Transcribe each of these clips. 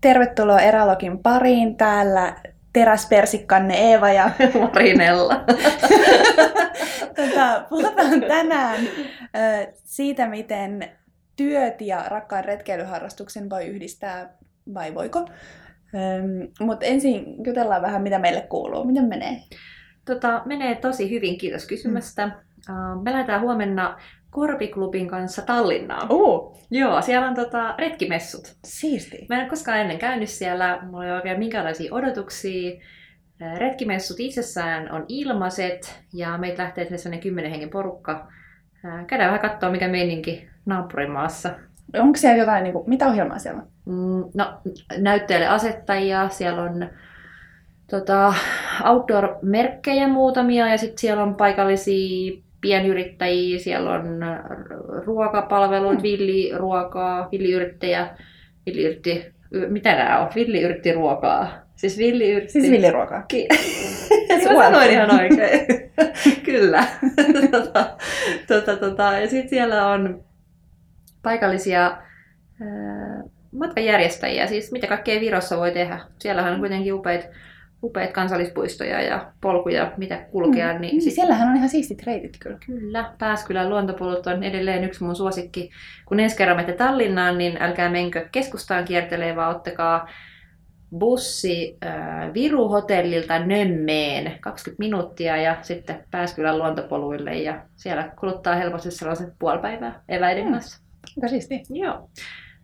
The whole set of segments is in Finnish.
Tervetuloa Eralogin pariin. Täällä teräspersikkanne Eeva ja Marinella. tota, puhutaan tänään ö, siitä, miten työt ja rakkaan retkeilyharrastuksen voi yhdistää vai voiko. Mutta ensin jutellaan vähän, mitä meille kuuluu. Miten menee? Tota, menee tosi hyvin, kiitos kysymästä. Mm. me lähdetään huomenna Korpiklubin kanssa Tallinnaan. Uh. Joo, siellä on tota, retkimessut. Siisti. Mä en ole koskaan ennen käynyt siellä, mulla ei ole oikein minkäänlaisia odotuksia. Retkimessut itsessään on ilmaiset ja meitä lähtee sellainen kymmenen hengen porukka. Käydään vähän katsoa, mikä meininki naapurimaassa. Onko siellä jotain, niin kuin, mitä ohjelmaa siellä on? Mm, no, näytteille asettajia, siellä on tota, outdoor-merkkejä muutamia ja sitten siellä on paikallisia pienyrittäjiä, siellä on ruokapalveluita, mm. villiruokaa, villiyrittäjä, villiyritti, mitä nämä on? Villiyrittiruokaa. Siis villiyritti... Siis villiruokaa. Ki- Mä sanoin ihan oikein. Kyllä. tota, tota, tota. Ja sitten siellä on paikallisia ää, matkanjärjestäjiä, siis mitä kaikkea Virossa voi tehdä. Siellähän on kuitenkin upeita upeat kansallispuistoja ja polkuja, mitä kulkea. Mm. Niin, siis siellähän on ihan siistit reitit kyllä. Kyllä. Pääskylän luontopulut on edelleen yksi mun suosikki. Kun ensi kerran menette Tallinnaan, niin älkää menkö keskustaan kiertelee, vaan ottakaa bussi äh, Viru-hotellilta Nömmeen 20 minuuttia ja sitten Pääskylän luontopoluille ja siellä kuluttaa helposti sellaiset puoli päivää eväiden mm. kanssa. Mm. Joo.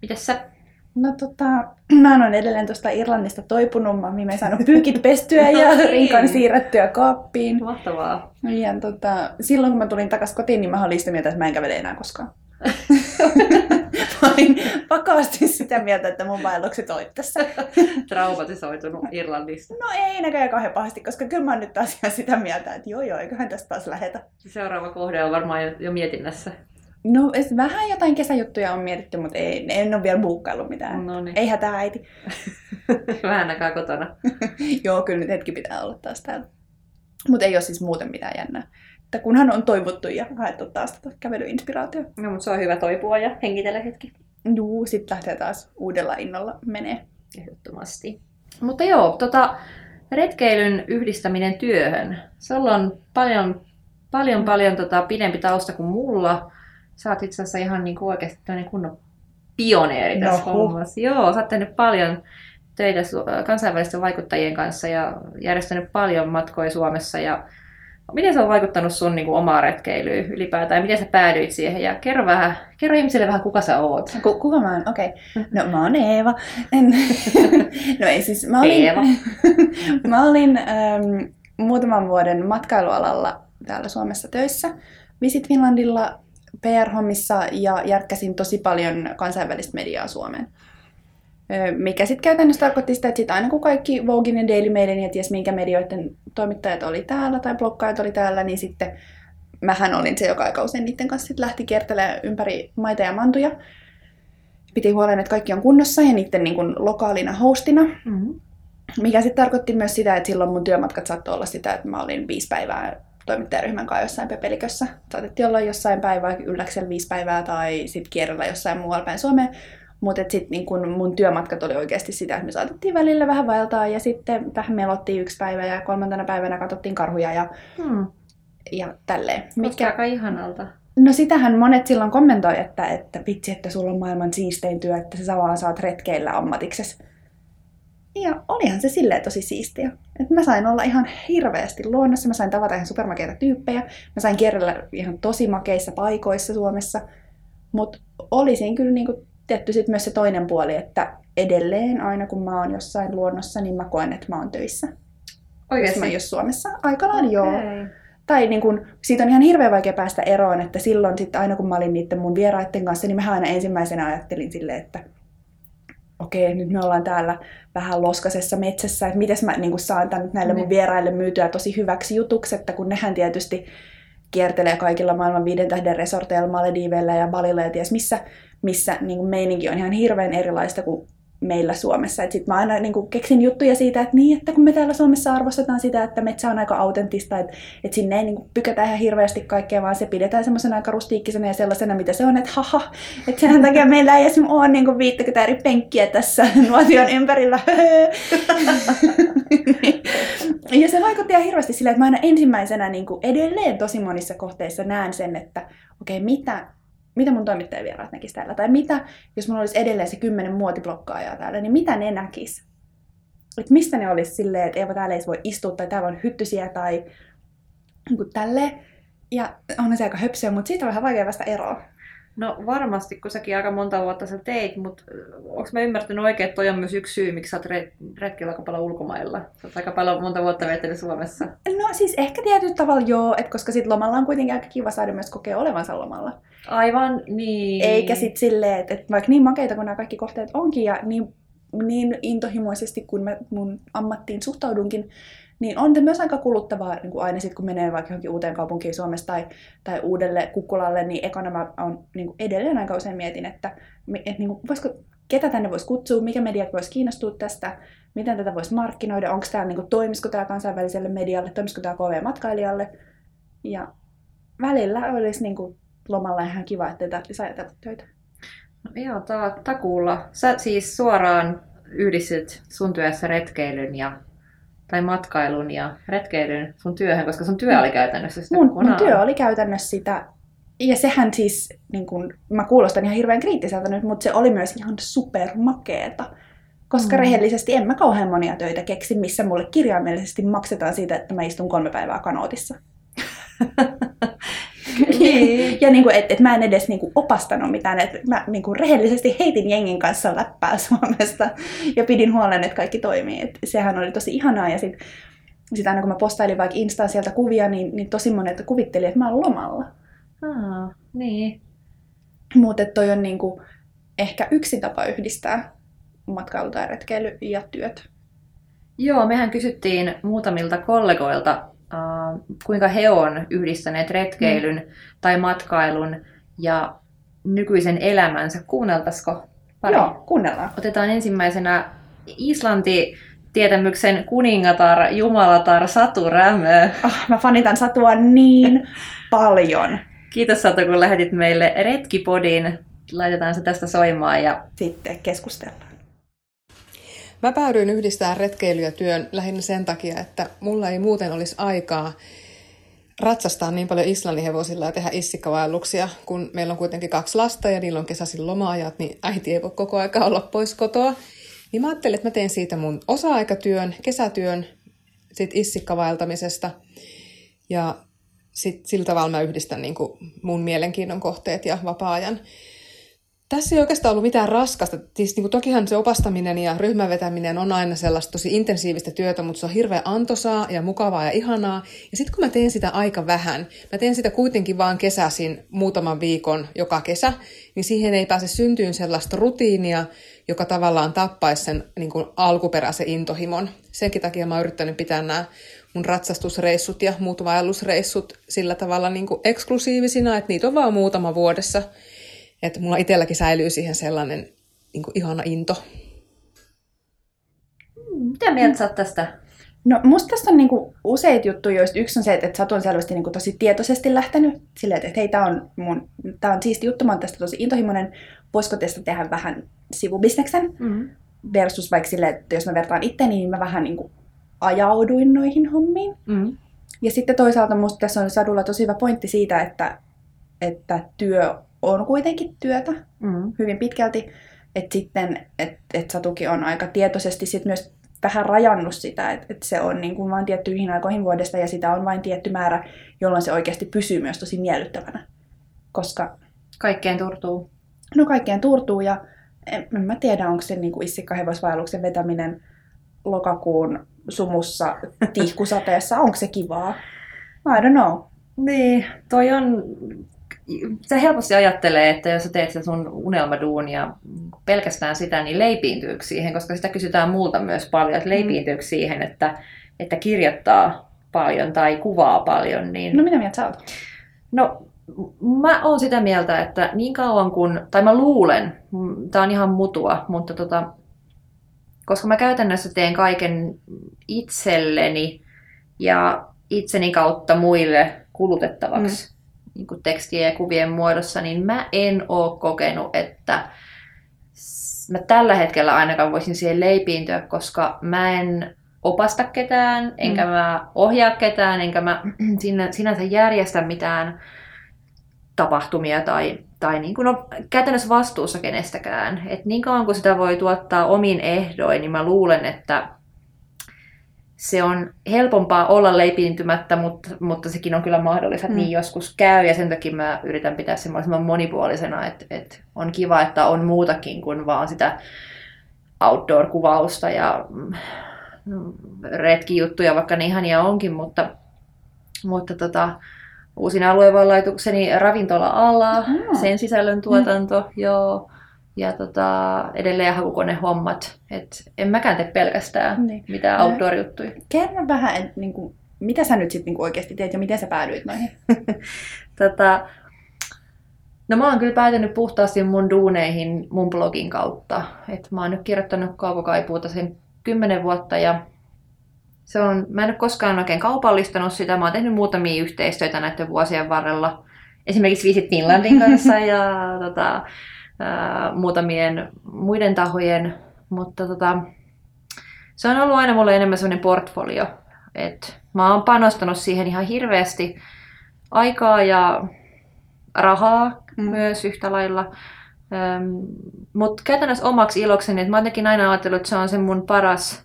Mitäs sä No tota, mä olen edelleen tuosta Irlannista toipunut. Mä en saanut pyykit pestyä ja no niin. rinkan siirrettyä kaappiin. Mahtavaa. Ja tota, silloin kun mä tulin takaisin kotiin, niin mä olin sitä mieltä, että mä en kävele enää koskaan. mä olin vakaasti sitä mieltä, että mun vaellukset oli tässä. Traumatisoitunut Irlannista. No ei näköjään kauhean pahasti, koska kyllä mä oon nyt taas sitä mieltä, että joo joo, eiköhän tästä taas lähetä. Seuraava kohde on varmaan jo, jo mietinnässä. No vähän jotain kesäjuttuja on mietitty, mutta ei, en ole vielä buukkaillut mitään. No niin. Ei hätää äiti. vähän näkää kotona. Joo, kyllä nyt hetki pitää olla taas täällä. Mutta ei ole siis muuten mitään jännää. Että kunhan on toivottu ja haettu taas tätä kävelyinspiraatio. No, mutta se on hyvä toipua ja hengitellä hetki. Juu, sitten lähtee taas uudella innolla menee. Ehdottomasti. Mutta joo, tota, retkeilyn yhdistäminen työhön. Se on paljon, paljon, mm. paljon tota, pidempi tausta kuin mulla. Sä oot itse asiassa ihan niin kuin oikeasti kunnon pioneeri tässä no, hommassa. Joo, sä oot tehnyt paljon töitä kansainvälisten vaikuttajien kanssa ja järjestänyt paljon matkoja Suomessa. Ja miten se on vaikuttanut sun niin kuin, omaa retkeilyyn ylipäätään? Miten sä päädyit siihen? Ja kerro, vähän, kerro ihmisille vähän, kuka sä oot. Ku, kuka mä oon? Okei. Okay. No mä oon Eeva. En, no ei siis, mä olin, Eeva. mä olin ähm, muutaman vuoden matkailualalla täällä Suomessa töissä. Visit Finlandilla PR-hommissa ja järkkäsin tosi paljon kansainvälistä mediaa Suomeen. Mikä sitten käytännössä tarkoitti sitä, että sit aina kun kaikki Voguein ja Daily Mailen ja ties minkä medioiden toimittajat oli täällä tai bloggaajat oli täällä, niin sitten mähän olin se, joka aika usein niiden kanssa sit lähti kiertelemään ympäri maita ja mantuja. Piti huolen, että kaikki on kunnossa ja niiden niin kuin lokaalina hostina. Mm-hmm. Mikä sitten tarkoitti myös sitä, että silloin mun työmatkat saattoi olla sitä, että mä olin viisi päivää toimittajaryhmän kanssa jossain pepelikössä. Saatettiin olla jossain päivää ylläksellä viisi päivää tai sitten kierrellä jossain muualla päin Suomeen. Mutta sitten niin kun mun työmatkat oli oikeasti sitä, että me saatettiin välillä vähän vaeltaa ja sitten vähän melottiin yksi päivä ja kolmantena päivänä katsottiin karhuja ja, hmm. ja tälleen. Mikä aika ihanalta. No sitähän monet silloin kommentoi, että, että vitsi, että sulla on maailman siistein työ, että sä vaan saat retkeillä ammatiksesi. Ja olihan se silleen tosi siistiä. Et mä sain olla ihan hirveästi luonnossa, mä sain tavata ihan supermakeita tyyppejä, mä sain kierrellä ihan tosi makeissa paikoissa Suomessa. Mutta olisin kyllä niinku tietty sit myös se toinen puoli, että edelleen aina kun mä oon jossain luonnossa, niin mä koen, että mä oon töissä. Oikeasti? Jos mä jos Suomessa. Aika lailla okay. joo. Tai niin kun, siitä on ihan hirveän vaikea päästä eroon, että silloin sitten aina kun mä olin niiden mun vieraiden kanssa, niin mä aina ensimmäisenä ajattelin silleen, että okei, nyt me ollaan täällä vähän loskasessa metsässä, että miten mä niin saan tämän näille mun niin. vieraille myytyä tosi hyväksi jutuksi, että kun nehän tietysti kiertelee kaikilla maailman viiden tähden resorteilla, Malediveillä ja Balilla ja ties missä, missä niin kuin meininki on ihan hirveän erilaista kuin meillä Suomessa. Sitten mä aina niin keksin juttuja siitä, että niin, että kun me täällä Suomessa arvostetaan sitä, että metsä on aika autenttista, että, että sinne ei niin pykätä ihan hirveästi kaikkea, vaan se pidetään semmoisena aika rustiikkisena ja sellaisena, mitä se on, että haha, että sen takia meillä ei esimerkiksi ole niin kuin 50 eri penkkiä tässä nuotion ympärillä. ja se vaikutti ihan hirveästi sillä, että mä aina ensimmäisenä niin edelleen tosi monissa kohteissa näen sen, että okei, okay, mitä, mitä mun toimittajavieraat näkisi täällä? Tai mitä, jos mulla olisi edelleen se kymmenen muotiblokkaajaa täällä, niin mitä ne näkis? Että mistä ne olisi silleen, että Eeva täällä ei voi istua, tai täällä on hyttysiä, tai niin tälle. Ja on se aika höpsöä, mutta siitä on vähän vaikea vasta eroa. No varmasti, kun säkin aika monta vuotta sä teit, mutta onko mä ymmärtänyt oikein, että toi on myös yksi syy, miksi sä oot retkellä aika paljon ulkomailla? Sä oot aika paljon monta vuotta viettänyt Suomessa. No siis ehkä tietyllä tavalla joo, että koska sit lomalla on kuitenkin aika kiva saada myös kokea olevansa lomalla. Aivan, niin. Eikä sit silleen, että, että vaikka niin makeita kuin nämä kaikki kohteet onkin ja niin, niin intohimoisesti kuin mä mun ammattiin suhtaudunkin, niin on se myös aika kuluttavaa niin kuin aina sitten, kun menee vaikka johonkin uuteen kaupunkiin Suomessa tai, tai uudelle kukkulalle, niin ekana mä on, niin kuin edelleen aika usein mietin, että, että niin kuin, voisiko, ketä tänne voisi kutsua, mikä media voisi kiinnostua tästä, miten tätä voisi markkinoida, onko tämä, niin kuin, toimisiko tämä kansainväliselle medialle, toimisiko tämä KV-matkailijalle. Ja välillä olisi niin kuin, lomalla ihan kiva, että tarvitsisi ajatella töitä. No joo, ta- takuulla. Sä siis suoraan yhdistit sun työssä retkeilyn ja tai matkailun ja retkeilyn sun työhön, koska sun työ oli käytännössä sitä mun, mun työ oli käytännössä sitä. Ja sehän siis, niin kun, mä kuulostan ihan hirveän kriittiseltä nyt, mutta se oli myös ihan supermakeeta. Koska mm. rehellisesti en mä kauhean monia töitä keksi, missä mulle kirjaimellisesti maksetaan siitä, että mä istun kolme päivää kanootissa. Niin. ja niin kuin, et, et mä en edes niin kuin opastanut mitään, että mä niin kuin rehellisesti heitin jengin kanssa läppää Suomesta ja pidin huolen, että kaikki toimii. Et sehän oli tosi ihanaa ja sitten sit aina kun mä postailin vaikka Instaan sieltä kuvia, niin, niin tosi monet kuvitteli, että mä oon lomalla. Aa, niin. Mutta toi on niin kuin ehkä yksi tapa yhdistää matkailu tai retkeily ja työt. Joo, mehän kysyttiin muutamilta kollegoilta kuinka he on yhdistäneet retkeilyn mm. tai matkailun ja nykyisen elämänsä. Kuunneltaisiko pari? Joo, kuunnellaan. Otetaan ensimmäisenä Islanti tietämyksen kuningatar, jumalatar Satu Rämö. Oh, mä fanitan Satua niin paljon. Kiitos Satu, kun lähetit meille Retkipodin. Laitetaan se tästä soimaan ja sitten keskustellaan. Mä päädyin yhdistää retkeily ja työn lähinnä sen takia, että mulla ei muuten olisi aikaa ratsastaa niin paljon Islannin hevosilla ja tehdä issikkavaelluksia, kun meillä on kuitenkin kaksi lasta ja niillä on kesäisin loma-ajat, niin äiti ei voi koko aika olla pois kotoa. Niin mä ajattelin, että mä teen siitä mun osa-aikatyön, kesätyön, sit issikkavaeltamisesta. Ja sit sillä tavalla mä yhdistän niin mun mielenkiinnon kohteet ja vapaa-ajan tässä ei oikeastaan ollut mitään raskasta. Siis, niin kuin, tokihan se opastaminen ja ryhmän vetäminen on aina sellaista tosi intensiivistä työtä, mutta se on hirveän antoisaa ja mukavaa ja ihanaa. Ja sitten kun mä teen sitä aika vähän, mä teen sitä kuitenkin vaan kesäsin muutaman viikon joka kesä, niin siihen ei pääse syntyyn sellaista rutiinia, joka tavallaan tappaisi sen niin kuin alkuperäisen intohimon. Senkin takia mä oon yrittänyt pitää nämä mun ratsastusreissut ja muut vaellusreissut sillä tavalla niin kuin eksklusiivisina, että niitä on vaan muutama vuodessa – että mulla itselläkin säilyy siihen sellainen niin kuin ihana into. Mitä mieltä sä tästä? No musta tässä on niinku useita juttuja, joista yksi on se, että Satu on selvästi niinku tosi tietoisesti lähtenyt silleen, että hei, tämä on, mun, tää on siisti juttu, mä oon tästä tosi intohimoinen, voisiko tästä tehdä vähän sivubisneksen, mm-hmm. versus vaikka silleen, että jos mä vertaan itteeni, niin mä vähän niinku ajauduin noihin hommiin. Mm-hmm. Ja sitten toisaalta musta tässä on Sadulla tosi hyvä pointti siitä, että, että työ on kuitenkin työtä mm. hyvin pitkälti. Että sitten, että et Satuki on aika tietoisesti sit myös vähän rajannut sitä, että et se on niin kuin vain tiettyihin aikoihin vuodesta ja sitä on vain tietty määrä, jolloin se oikeasti pysyy myös tosi miellyttävänä. Koska... Kaikkeen turtuu. No kaikkeen turtuu ja en, en mä tiedä, onko se niin kuin vetäminen lokakuun sumussa tihkusateessa, onko se kivaa? I don't know. Niin, toi on se helposti ajattelee, että jos sä teet sen sun unelmaduunia pelkästään sitä, niin leipiintyykö siihen, koska sitä kysytään multa myös paljon, että mm. leipiintyykö siihen, että, että kirjoittaa paljon tai kuvaa paljon. Niin... No mitä mieltä sä oot? No mä oon sitä mieltä, että niin kauan kun, tai mä luulen, tämä on ihan mutua, mutta tota, koska mä käytännössä teen kaiken itselleni ja itseni kautta muille kulutettavaksi mm. Niin kuin tekstien ja kuvien muodossa, niin mä en oo kokenut, että mä tällä hetkellä ainakaan voisin siihen leipiintyä, koska mä en opasta ketään, enkä mm. mä ohjaa ketään, enkä mä sinänsä järjestä mitään tapahtumia tai, tai niin kuin no, käytännössä vastuussa kenestäkään. Et niin kauan kuin sitä voi tuottaa omin ehdoin, niin mä luulen, että se on helpompaa olla leipiintymättä, mutta, mutta sekin on kyllä mahdollista, että mm. niin joskus käy, ja sen takia mä yritän pitää sen mahdollisimman monipuolisena, että, että on kiva, että on muutakin kuin vaan sitä outdoor-kuvausta ja mm, retkijuttuja, vaikka ne ihania onkin, mutta, mutta tota, uusin aluevallaitukseni ravintola-ala, mm. sen sisällön tuotanto, mm. joo, ja tota, edelleen hakukonehommat. Et en mäkään tee pelkästään niin. mitään outdoor-juttuja. Kerro vähän, et, niin kuin, mitä sä nyt sitten niin oikeasti teet ja miten sä päädyit noihin? tota, no mä oon kyllä päätynyt puhtaasti mun duuneihin mun blogin kautta. Et mä oon nyt kirjoittanut kaukokaipuuta sen kymmenen vuotta ja se on, mä en ole koskaan oikein kaupallistanut sitä. Mä oon tehnyt muutamia yhteistyötä näiden vuosien varrella. Esimerkiksi Visit Finlandin kanssa ja tota, ää, muutamien muiden tahojen. Mutta tota, se on ollut aina mulle enemmän sellainen portfolio. Et mä oon panostanut siihen ihan hirveästi aikaa ja rahaa mm. myös yhtä lailla. Ähm, Mutta käytännössä omaksi ilokseni, että mä oon aina ajatellut, että se on se mun paras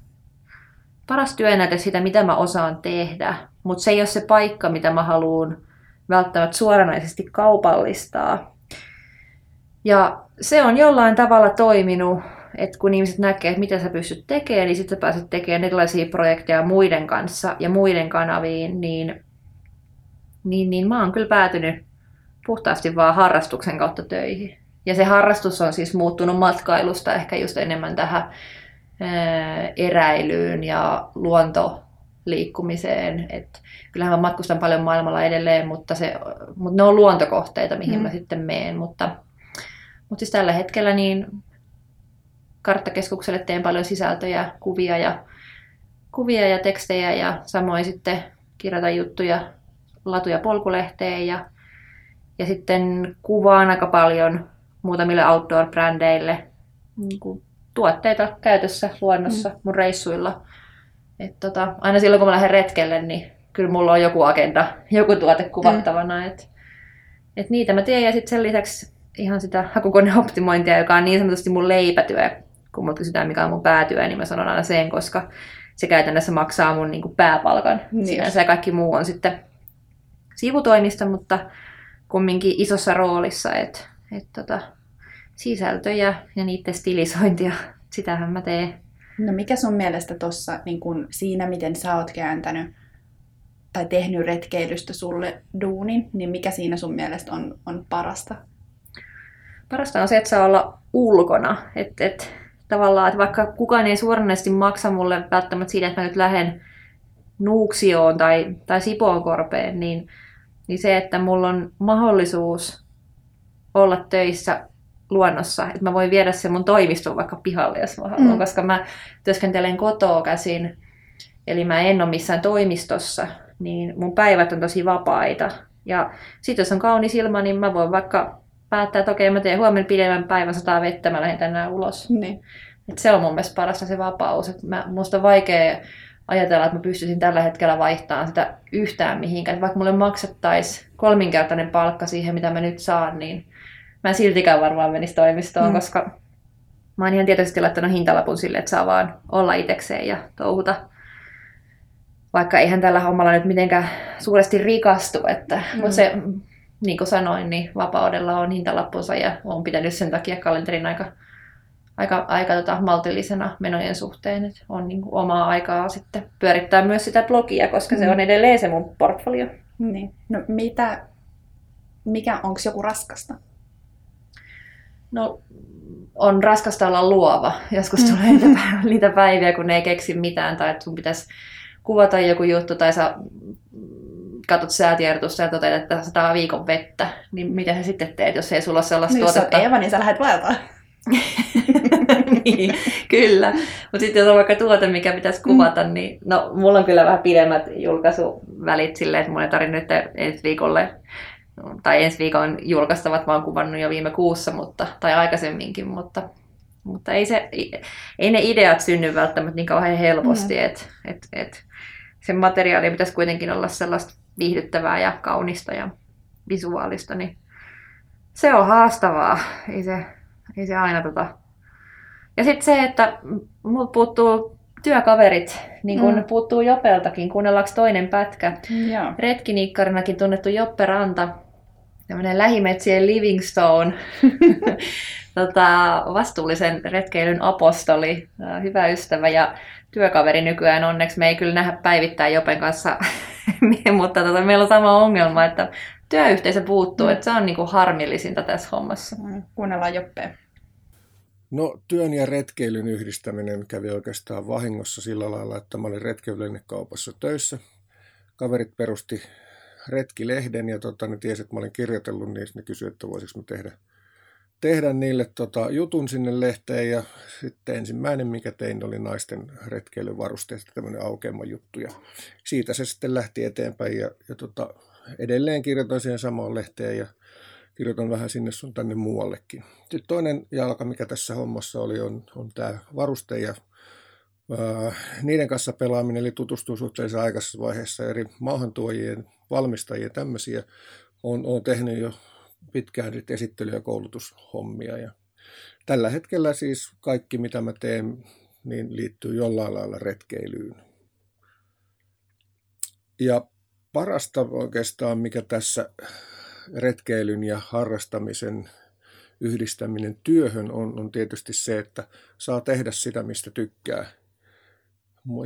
paras työnäyte sitä, mitä mä osaan tehdä, mutta se ei ole se paikka, mitä mä haluan välttämättä suoranaisesti kaupallistaa. Ja se on jollain tavalla toiminut, että kun ihmiset näkee, että mitä sä pystyt tekemään, niin sitten pääset tekemään erilaisia projekteja muiden kanssa ja muiden kanaviin, niin, niin, niin mä oon kyllä päätynyt puhtaasti vaan harrastuksen kautta töihin. Ja se harrastus on siis muuttunut matkailusta ehkä just enemmän tähän eräilyyn ja luontoliikkumiseen. Et kyllähän mä matkustan paljon maailmalla edelleen, mutta, se, mutta ne on luontokohteita, mihin mm. mä sitten meen. Mutta, mutta siis tällä hetkellä niin karttakeskukselle teen paljon sisältöjä, kuvia ja, kuvia ja tekstejä ja samoin sitten kirjoitan juttuja latuja polkulehteen ja, ja sitten kuvaan aika paljon muutamille outdoor-brändeille niin kuin tuotteita käytössä luonnossa mm. mun reissuilla. Et tota, aina silloin kun mä lähden retkelle, niin kyllä mulla on joku agenda, joku tuote kuvattavana. Mm. Et, et niitä mä teen ja sitten sen lisäksi ihan sitä hakukoneoptimointia, joka on niin sanotusti mun leipätyö. Kun mut kysytään mikä on mun päätyö, niin mä sanon aina sen, koska se käytännössä maksaa mun niin kuin pääpalkan. Niin. Sinänsä kaikki muu on sitten sivutoimista, mutta kumminkin isossa roolissa. Et, et tota, sisältöjä ja niiden stilisointia. Sitähän mä teen. No mikä sun mielestä tuossa niin kun siinä, miten sä oot kääntänyt tai tehnyt retkeilystä sulle duunin, niin mikä siinä sun mielestä on, on parasta? Parasta on se, että saa olla ulkona. Että et, tavallaan, että vaikka kukaan ei suoranaisesti maksa mulle välttämättä siitä, että mä nyt lähden Nuuksioon tai, tai Sipoonkorpeen, niin, niin se, että mulla on mahdollisuus olla töissä luonnossa, että mä voin viedä sen mun toimiston vaikka pihalle, jos mä haluan, mm. koska mä työskentelen kotoa käsin, eli mä en ole missään toimistossa, niin mun päivät on tosi vapaita. Ja sitten jos on kaunis ilma, niin mä voin vaikka päättää, että okei, mä teen huomenna pidemmän päivän, sataa vettä, mä lähden tänään ulos. Niin. Et se on mun mielestä parasta se vapaus. Et mä, musta on vaikea ajatella, että mä pystyisin tällä hetkellä vaihtamaan sitä yhtään mihinkään. Et vaikka mulle maksettaisiin kolminkertainen palkka siihen, mitä mä nyt saan, niin mä en siltikään varmaan menisi toimistoon, mm. koska mä oon ihan tietoisesti laittanut hintalapun sille, että saa vaan olla itsekseen ja touhuta. Vaikka eihän tällä hommalla nyt mitenkään suuresti rikastu, että, mm. mutta se, niin kuin sanoin, niin vapaudella on hintalappunsa ja on pitänyt sen takia kalenterin aika, aika, aika tota, maltillisena menojen suhteen. Että on niin kuin omaa aikaa sitten pyörittää myös sitä blogia, koska mm. se on edelleen se mun portfolio. Niin. No mitä, mikä, onko joku raskasta? No, on raskasta olla luova. Joskus mm. tulee niitä, niitä päiviä, kun ei keksi mitään, tai että sun pitäisi kuvata joku juttu, tai sä katsot säätiedotusta ja toteat, että sataa viikon vettä, niin mitä sä sitten teet, jos ei sulla ole sellaista no, tuotetta? Jos Eeva, niin sä lähdet vaeltaa. niin, kyllä. Mutta sitten jos on vaikka tuote, mikä pitäisi kuvata, mm. niin no, mulla on kyllä vähän pidemmät julkaisuvälit silleen, että mun ei tarvitse nyt ensi viikolle tai ensi viikon julkaistavat mä oon kuvannut jo viime kuussa, mutta, tai aikaisemminkin, mutta, mutta ei, se, ei ne ideat synny välttämättä niin kauhean helposti, mm. että et, et, sen materiaali pitäisi kuitenkin olla sellaista viihdyttävää ja kaunista ja visuaalista, niin se on haastavaa. Ei se, ei se aina tota... Ja sitten se, että multa puuttuu työkaverit, niin kuin mm. puuttuu Jopeltakin, kuunnellaanko toinen pätkä. Joo. Retkiniikkarinakin tunnettu Joppe Ranta, tämmöinen lähimetsien Livingstone, tota, vastuullisen retkeilyn apostoli, hyvä ystävä ja työkaveri nykyään onneksi. Me ei kyllä nähdä päivittäin Jopen kanssa, mutta tota, meillä on sama ongelma, että työyhteisö puuttuu, mm. että se on niinku harmillisinta tässä hommassa. Mm. Kuunnellaan Joppea. No työn ja retkeilyn yhdistäminen kävi oikeastaan vahingossa sillä lailla, että mä olin retkeilykaupassa töissä. Kaverit perusti retkilehden ja tota, ne tiesi, että mä olin kirjoitellut niin ne kysyi, että voisiko mä tehdä, tehdä niille tota, jutun sinne lehteen ja sitten ensimmäinen, mikä tein, oli naisten retkeilyvarusteista tämmöinen aukeama juttu ja siitä se sitten lähti eteenpäin ja, ja tota, edelleen kirjoitan siihen samaan lehteen ja kirjoitan vähän sinne sun tänne muuallekin. Sitten toinen jalka, mikä tässä hommassa oli, on, on tämä varuste ja ää, niiden kanssa pelaaminen, eli tutustuu suhteellisen aikaisessa vaiheessa eri maahantuojien, valmistajia tämmöisiä. Olen tehnyt jo pitkään esittely- ja koulutushommia ja tällä hetkellä siis kaikki, mitä mä teen, niin liittyy jollain lailla retkeilyyn. Ja parasta oikeastaan, mikä tässä retkeilyn ja harrastamisen yhdistäminen työhön on, on tietysti se, että saa tehdä sitä, mistä tykkää.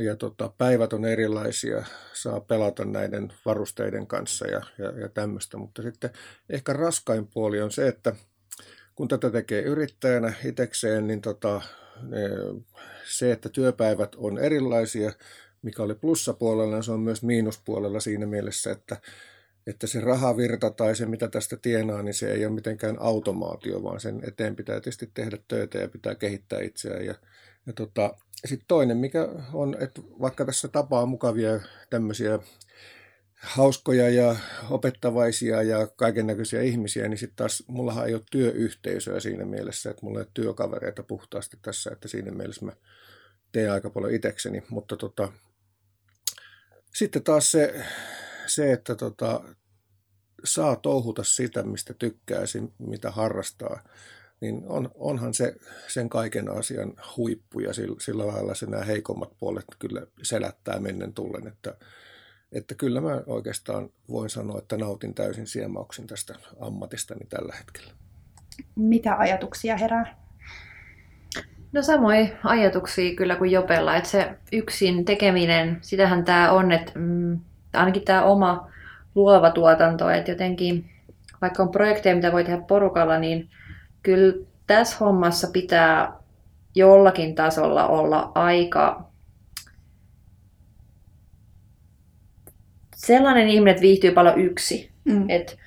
Ja tota, päivät on erilaisia, saa pelata näiden varusteiden kanssa ja, ja, ja tämmöistä. Mutta sitten ehkä raskain puoli on se, että kun tätä tekee yrittäjänä itsekseen, niin tota, se, että työpäivät on erilaisia, mikä oli plussapuolella, se on myös miinuspuolella siinä mielessä, että että se rahavirta tai se, mitä tästä tienaa, niin se ei ole mitenkään automaatio, vaan sen eteen pitää tietysti tehdä töitä ja pitää kehittää itseään. Ja, ja tota, sitten toinen, mikä on, että vaikka tässä tapaa mukavia tämmöisiä hauskoja ja opettavaisia ja kaiken näköisiä ihmisiä, niin sitten taas mullahan ei ole työyhteisöä siinä mielessä, että mulla ei ole työkavereita puhtaasti tässä, että siinä mielessä mä teen aika paljon itekseni, mutta tota, sitten taas se se, että tota, saa touhuta sitä, mistä tykkäisi, mitä harrastaa, niin on, onhan se sen kaiken asian huippu ja sillä, sillä lailla se nämä heikommat puolet kyllä selättää mennen tullen, että, että kyllä mä oikeastaan voin sanoa, että nautin täysin siemauksin tästä ammatistani tällä hetkellä. Mitä ajatuksia herää? No samoin ajatuksia kyllä kuin Jopella, että se yksin tekeminen, sitähän tämä on, että mm, ainakin tämä oma luova tuotanto, että jotenkin vaikka on projekteja, mitä voi tehdä porukalla, niin kyllä tässä hommassa pitää jollakin tasolla olla aika sellainen ihminen, että viihtyy paljon yksi. Mm. Et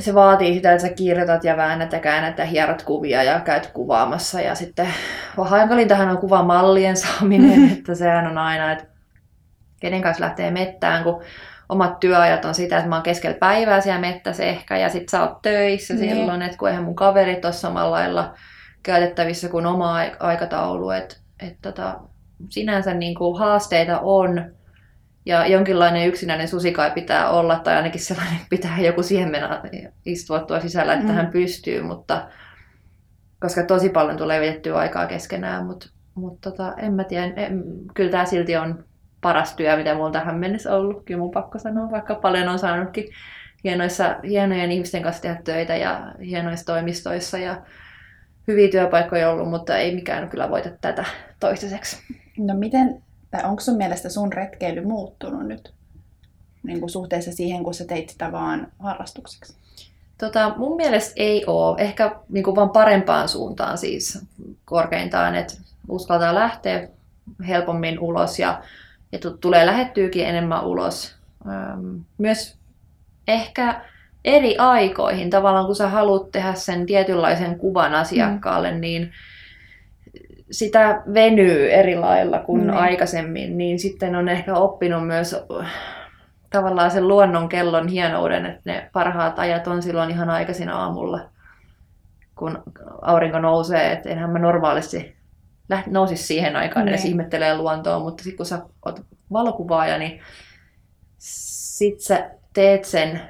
se vaatii sitä, että sä kirjoitat ja väännät ja käännät ja hierot kuvia ja käyt kuvaamassa. Ja sitten hankalintahan on kuvamallien saaminen, että sehän on aina, että kenen kanssa lähtee mettään, kun omat työajat on sitä, että mä oon keskellä päivää siellä mettässä ehkä, ja sit sä oot töissä niin. silloin, että kun eihän mun kaverit ole samalla lailla käytettävissä kuin oma aikataulu, että et tota, sinänsä niin kuin haasteita on, ja jonkinlainen yksinäinen susikai pitää olla, tai ainakin sellainen pitää joku siemen istua tuo sisällä, että mm. hän pystyy, mutta koska tosi paljon tulee vietettyä aikaa keskenään, mutta, mutta tota, en mä tiedä, en, kyllä tämä silti on paras työ, mitä mulla tähän mennessä ollut. Kyllä mun pakko sanoa, vaikka paljon on saanutkin hienoissa, hienojen ihmisten kanssa tehdä töitä ja hienoissa toimistoissa ja hyviä työpaikkoja ollut, mutta ei mikään kyllä voita tätä toistaiseksi. No miten, tai onko sun mielestä sun retkeily muuttunut nyt niin kuin suhteessa siihen, kun sä teit sitä vaan harrastukseksi? Tota, mun mielestä ei ole. Ehkä niin kuin vaan parempaan suuntaan siis korkeintaan, että uskaltaa lähteä helpommin ulos ja ja tulee lähettyykin enemmän ulos. Myös ehkä eri aikoihin, tavallaan kun sä haluat tehdä sen tietynlaisen kuvan asiakkaalle, mm. niin sitä venyy eri lailla kuin Niin. aikaisemmin, niin sitten on ehkä oppinut myös tavallaan sen luonnon kellon hienouden, että ne parhaat ajat on silloin ihan aikaisin aamulla, kun aurinko nousee. Että enhän mä normaalisti nousisi siihen aikaan edes Niin. ihmettelee luontoa, mutta sitten kun sä oot valokuvaaja, niin sit sä teet sen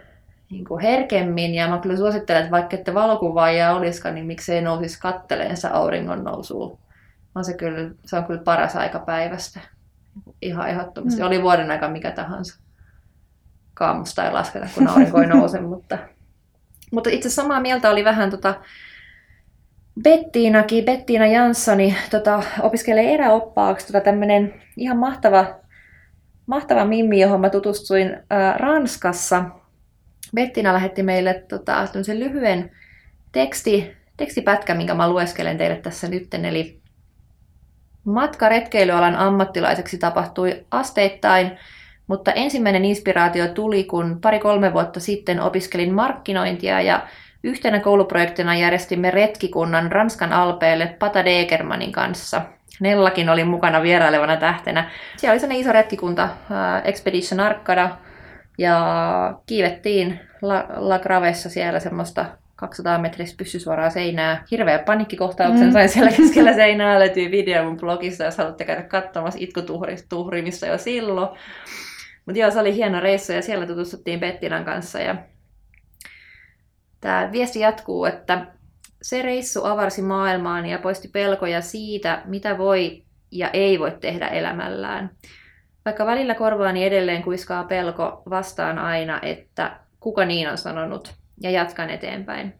niin kuin herkemmin. Ja mä kyllä suosittelen, että vaikka ette valokuvaajia olisikaan, niin miksei nousisi katteleensa auringon nousua. On se, kyllä, se on kyllä paras aika päivästä. Ihan ehdottomasti. Mm. Oli vuoden aika mikä tahansa. Kaamusta ei lasketa, kun aurinko ei nouse. mutta, mutta itse samaa mieltä oli vähän tota, Bettiinakin, Bettiina Janssoni tota, opiskelee eräoppaaksi tota, tämmöinen ihan mahtava, mahtava mimmi, johon mä tutustuin ää, Ranskassa. Bettina lähetti meille tota, lyhyen teksti, tekstipätkän, minkä mä lueskelen teille tässä nyt. Eli matka retkeilyalan ammattilaiseksi tapahtui asteittain, mutta ensimmäinen inspiraatio tuli, kun pari-kolme vuotta sitten opiskelin markkinointia ja Yhtenä kouluprojektina järjestimme retkikunnan Ranskan alpeille Pata Degermanin kanssa. Nellakin oli mukana vierailevana tähtenä. Siellä oli sellainen iso retkikunta, äh, Expedition Arcada, ja kiivettiin La, La Gravessa siellä semmoista 200 metristä pyssysuoraa seinää. Hirveä paniikkikohtauksen Mm. sain siellä keskellä seinää. Löytyy video mun blogista, jos haluatte käydä katsomassa itkutuhrimissa jo silloin. Mutta joo, se oli hieno reissu ja siellä tutustuttiin Bettinan kanssa. Ja Tämä viesti jatkuu, että se reissu avarsi maailmaan ja poisti pelkoja siitä, mitä voi ja ei voi tehdä elämällään. Vaikka välillä korvaani edelleen kuiskaa pelko, vastaan aina, että kuka niin on sanonut, ja jatkan eteenpäin.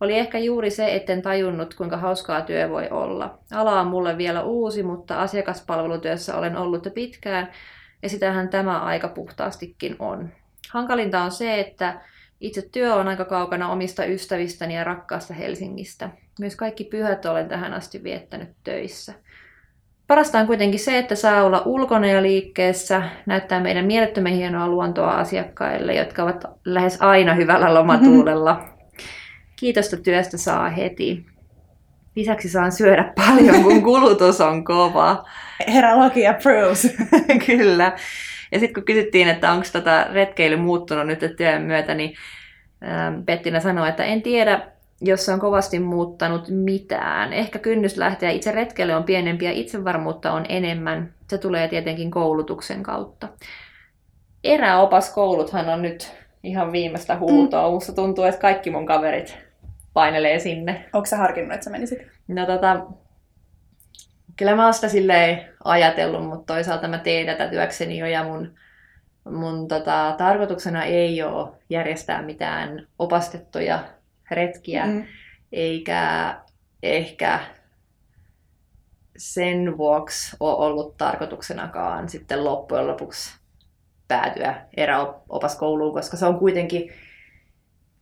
Oli ehkä juuri se, etten tajunnut, kuinka hauskaa työ voi olla. Ala on mulle vielä uusi, mutta asiakaspalvelutyössä olen ollut jo pitkään, ja sitähän tämä aika puhtaastikin on. Hankalinta on se, että itse työ on aika kaukana omista ystävistäni ja rakkaasta Helsingistä. Myös kaikki pyhät olen tähän asti viettänyt töissä. Parasta on kuitenkin se, että saa olla ulkona ja liikkeessä, näyttää meidän mielettömän hienoa luontoa asiakkaille, jotka ovat lähes aina hyvällä lomatuulella. Kiitosta työstä saa heti. Lisäksi saan syödä paljon, kun kulutus on kova. Heralogi approves. Kyllä. Ja sitten kun kysyttiin, että onko tota retkeily muuttunut nyt työn myötä, niin ähm, Bettina sanoi, että en tiedä, jos se on kovasti muuttanut mitään. Ehkä kynnys lähteä itse retkeille on pienempi ja itsevarmuutta on enemmän. Se tulee tietenkin koulutuksen kautta. Eräopaskouluthan on nyt ihan viimeistä huutoa. Musta tuntuu, että kaikki mun kaverit painelee sinne. Onko sä harkinnut, että sä menisit? No tota, kyllä mä oon sitä silleen ajatellut, mutta toisaalta mä teen tätä työkseni jo ja mun, mun tota, tarkoituksena ei ole järjestää mitään opastettuja retkiä, mm. Eikä ehkä sen vuoksi ole ollut tarkoituksenakaan sitten loppujen lopuksi päätyä eräopaskouluun, koska se on kuitenkin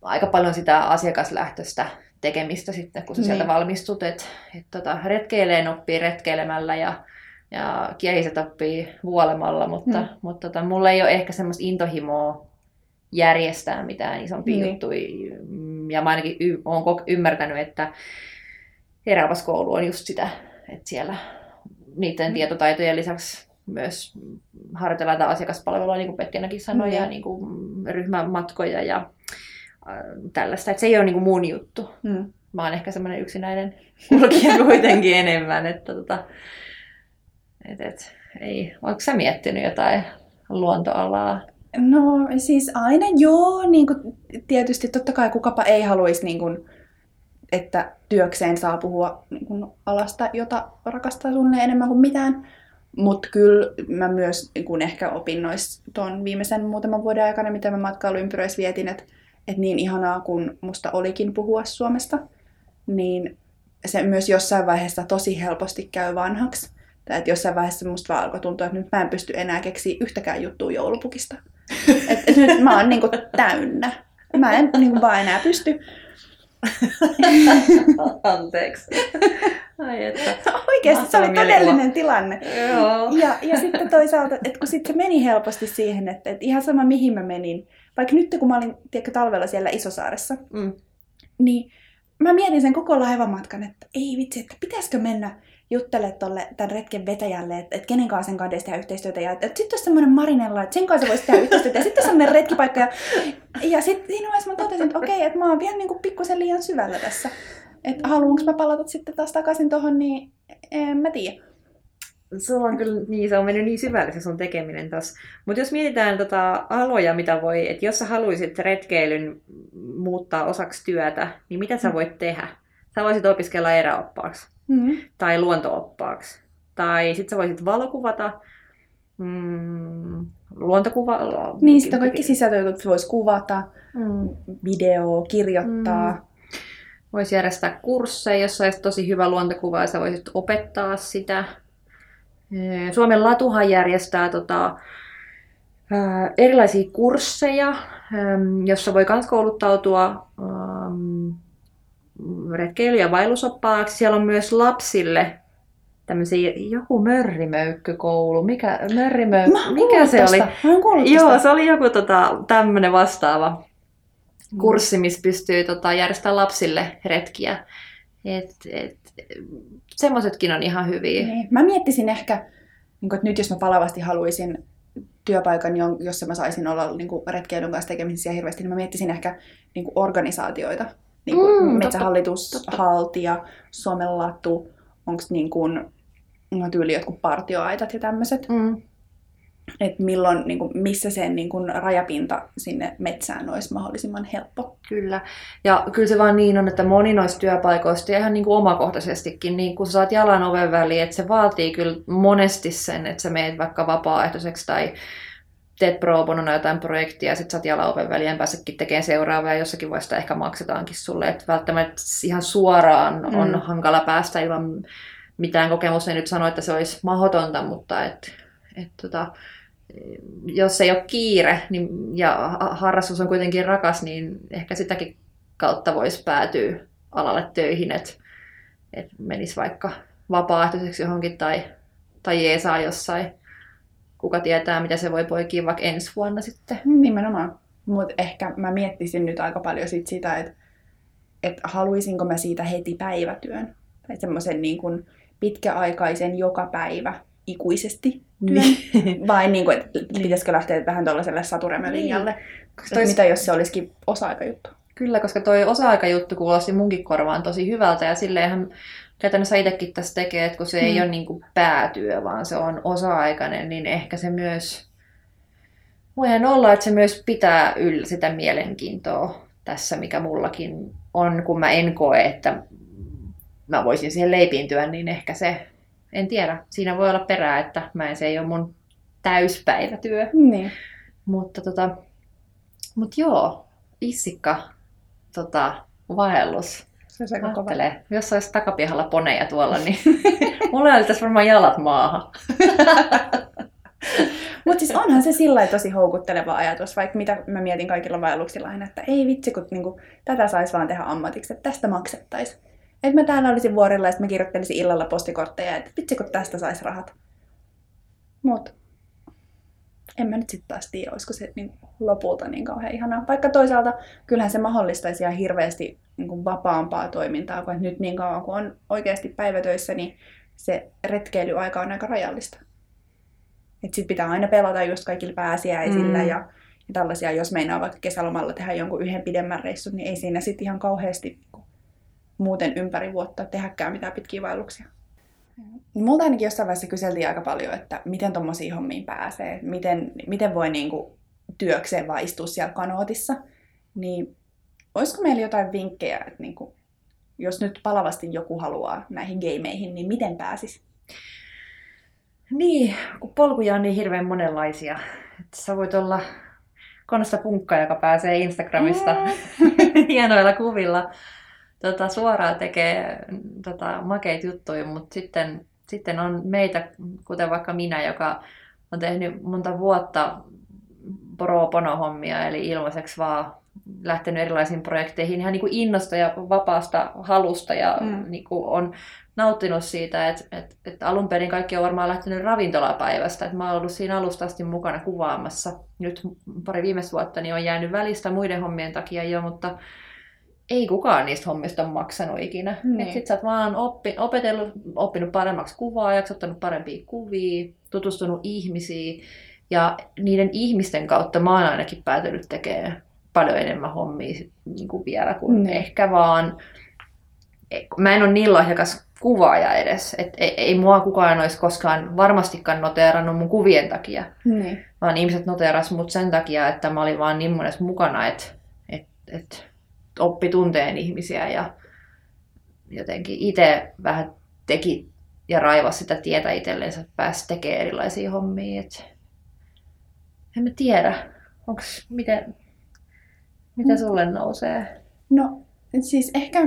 aika paljon sitä asiakaslähtöistä tekemistä sitten, kun sä Niin. sieltä valmistut, että et tota, retkeileen oppii retkeilemällä ja, ja kiehiset oppii vuolemalla, mutta, Mm. mutta tota, mulla ei ole ehkä semmoista intohimoa järjestää mitään isompia Niin. juttuja. Mm, Ja mä ainakin y- olen kok- ymmärtänyt, että eräopaskoulu on just sitä, että siellä niiden Mm. tietotaitojen lisäksi myös harjoitellaan asiakaspalvelua, niin kuin Pettinakin sanoi, Niin. ja niin kuin ryhmämatkoja ja tällaista. Että se ei ole niin mun juttu. Mm. Mä oon ehkä semmoinen yksinäinen kulkija kuitenkin enemmän. Että tota, et, et, ei. Oletko sä miettinyt jotain luontoalaa? No siis aina joo, niin kuin, tietysti totta kai kukapa ei haluaisi, niin kuin, että työkseen saa puhua niin kuin, alasta, jota rakastaa suunnilleen enemmän kuin mitään. Mutta kyllä mä myös kun ehkä opinnoissa tuon viimeisen muutaman vuoden aikana, mitä mä matkailuympyröissä vietin, että et niin ihanaa kun musta olikin puhua Suomesta, niin se myös jossain vaiheessa tosi helposti käy vanhaksi. Tai että jossain vaiheessa musta vaan alkoi tuntua, että nyt mä en pysty enää keksiä yhtäkään juttua joulupukista. Et, et nyt mä oon niinku täynnä. Mä en niinku vaan enää pysty. Anteeksi. Ai että. Oikeasti se oli todellinen tilanne. Joo. Ja, ja sitten toisaalta, että kun sitten se meni helposti siihen, että, että ihan sama mihin mä menin, vaikka nyt kun mä olin tiedätkö, talvella siellä Isosaaressa, Mm. niin mä mietin sen koko laivamatkan, että ei vitsi, että pitäisikö mennä juttele tolle tämän retken vetäjälle, että, että kenen kanssa sen kanssa tehdä yhteistyötä. Ja että, että sitten olisi semmoinen Marinella, että sen kanssa voisi tehdä yhteistyötä. Ja sitten semmoinen retkipaikka. Ja, ja sitten siinä vaiheessa mä totesin, että okei, että mä oon vielä niin kuin pikkusen liian syvällä tässä. Että haluanko mä palata sitten taas takaisin tuohon, niin en mä tiedä. Sulla on kyllä, niin se on mennyt niin syvälle se sun tekeminen tässä. Mutta jos mietitään tota aloja, mitä voi, että jos sä haluaisit retkeilyn muuttaa osaksi työtä, niin mitä sä voit tehdä? Sä voisit opiskella eräoppaaksi Mm. tai luontooppaaksi. Tai sitten sä voisit valokuvata, mm, luontokuva... Niin, sitten kaikki sisältöjutut voisi kuvata, Mm. video, kirjoittaa. Mm. Voisi järjestää kursseja, jos olisi tosi hyvä luontokuva ja sä voisit opettaa sitä. Ee, Suomen Latuhan järjestää tota, erilaisia kursseja, jossa voi myös kouluttautua retkeily- ja vaellusoppaaksi. Siellä on myös lapsille tämmöisiä, joku mörrimöykkykoulu. Mikä, mörrimöy... Mikä se oli? tästä. Joo, tästä. se oli joku tota, tämmöinen vastaava kurssi, missä pystyy tota, järjestämään lapsille retkiä. Et, et, semmoisetkin on ihan hyviä. Niin. Mä miettisin ehkä, niin kuin, että nyt jos mä palavasti haluaisin työpaikan, jossa mä saisin olla niin kuin retkeilyn kanssa tekemisissä hirveästi, niin mä miettisin ehkä niin kuin organisaatioita. Niin kuin Mm, Metsähallitus, totta. Haltia, Suomen Latu, onko niin kuin, no, tyyli jotkut partioaitat ja tämmöiset. Mm. Että milloin, niin kuin, missä sen niin kuin, rajapinta sinne metsään olisi mahdollisimman helppo. Kyllä. Ja kyllä se vaan niin on, että moni noista työpaikoista ja ihan niin kuin omakohtaisestikin, niin kun saat jalan oven väliin, että se vaatii kyllä monesti sen, että sä meet vaikka vapaaehtoiseksi tai teet pro bonona jotain projektia ja sit sä oot jalan oven väliin ja pääsekin tekemään seuraavaa ja jossakin vaiheessa ehkä maksetaankin sulle. Että välttämättä ihan suoraan on Mm. hankala päästä ilman mitään kokemusta. En nyt sano, että se olisi mahdotonta, mutta et, et tota, jos ei ole kiire niin, ja ha- harrastus on kuitenkin rakas, niin ehkä sitäkin kautta voisi päätyä alalle töihin, että et menisi vaikka vapaaehtoiseksi johonkin tai, tai jeesaa jossain. Kuka tietää, mitä se voi poikia vaikka ensi vuonna sitten. Nimenomaan. Mutta ehkä mä miettisin nyt aika paljon sit sitä, että et haluaisinko mä siitä heti päivätyön. Tai semmoisen niin kuin pitkäaikaisen joka päivä ikuisesti työn. Vai niin kuin, että pitäisikö lähteä vähän tuollaiselle saturemme-linjalle. Koska Et tois- mitä jos se olisikin osa-aikajuttu? Kyllä, koska toi osa-aikajuttu kuulosti munkin korvaan tosi hyvältä ja silleenhän käytännössä itsekin tässä tekee, että kun se ei Mm. ole niin kuin päätyö, vaan se on osa-aikainen, niin ehkä se myös, voihan olla, että se myös pitää yllä sitä mielenkiintoa tässä, mikä mullakin on, kun mä en koe, että mä voisin siihen leipiintyä, niin ehkä se, en tiedä, siinä voi olla perää, että mä en, se ei ole mun täyspäivätyö. Niin. Mutta tota, mut joo, issikka, tota, vaellus. Se on aika kova. Ajattele, jos olisi takapihalla poneja tuolla, niin mulla oli tässä varmaan jalat maahan. Mutta siis onhan se sillä tosi houkutteleva ajatus, vaikka mitä mä mietin kaikilla vaelluksilla aina, että ei vitsi, kun niinku, tätä saisi vaan tehdä ammatiksi, että tästä maksettaisiin. Että mä täällä olisin vuorilla ja mä kirjoittelisin illalla postikortteja, että vitsi, kun tästä saisi rahat. Mut en mä nyt sitten taas tiedä, olisiko se niin lopulta niin kauhean ihanaa. Vaikka toisaalta kyllähän se mahdollistaisi ihan hirveästi niin kuin vapaampaa toimintaa, kun nyt niin kauan kun on oikeasti päivätöissä, niin se retkeilyaika on aika rajallista. Että sit pitää aina pelata just kaikilla pääsiäisillä Mm. ja, ja tällaisia, jos meinaa vaikka kesälomalla tehdä jonkun yhden pidemmän reissun, niin ei siinä sitten ihan kauheasti muuten ympäri vuotta tehdäkään mitään pitkiä vaelluksia. Niin Multa ainakin jossain vaiheessa kyseltiin aika paljon, että miten tuommoisiin hommiin pääsee, miten, miten voi niinku työkseen vaan istua siellä kanootissa. Niin olisiko meillä jotain vinkkejä, että niinku, jos nyt palavasti joku haluaa näihin gameihin, niin miten pääsis? Niin, kun polkuja on niin hirveän monenlaisia. Että sä voit olla Konsta Punkka, joka pääsee Instagramista hienoilla kuvilla tota, suoraan tekee tota, makeita juttuja, mutta sitten, sitten on meitä, kuten vaikka minä, joka on tehnyt monta vuotta pro hommia eli ilmaiseksi vaan lähtenyt erilaisiin projekteihin ihan niin kuin innosta ja vapaasta halusta ja Mm. niin kuin on nauttinut siitä, että, että, että alun perin kaikki on varmaan lähtenyt ravintolapäivästä. Että mä oon ollut siinä alusta asti mukana kuvaamassa. Nyt pari viimeistä vuotta niin on jäänyt välistä muiden hommien takia jo, mutta ei kukaan niistä hommista ole maksanut ikinä. Niin. Sitten sä oot vaan oppi, opetellut, oppinut paremmaksi kuvaajaksi, ottanut parempia kuvia, tutustunut ihmisiin. Ja niiden ihmisten kautta mä oon ainakin päätynyt tekemään paljon enemmän hommia niin kuin vielä kuin Niin. ehkä vaan... Mä en ole niin lahjakas kuvaaja edes. Et ei, ei mua kukaan olisi koskaan varmastikaan noteerannut mun kuvien takia Niin. vaan ihmiset noteeras mut sen takia, että mä olin vaan niin monessa mukana, että et, et oppi tunteen ihmisiä ja jotenkin itse vähän teki ja raivasi sitä tietä itsellensä, että pääsi tekemään erilaisia hommia. Et en mä tiedä, onks, miten, mitä sulle nousee? No siis ehkä,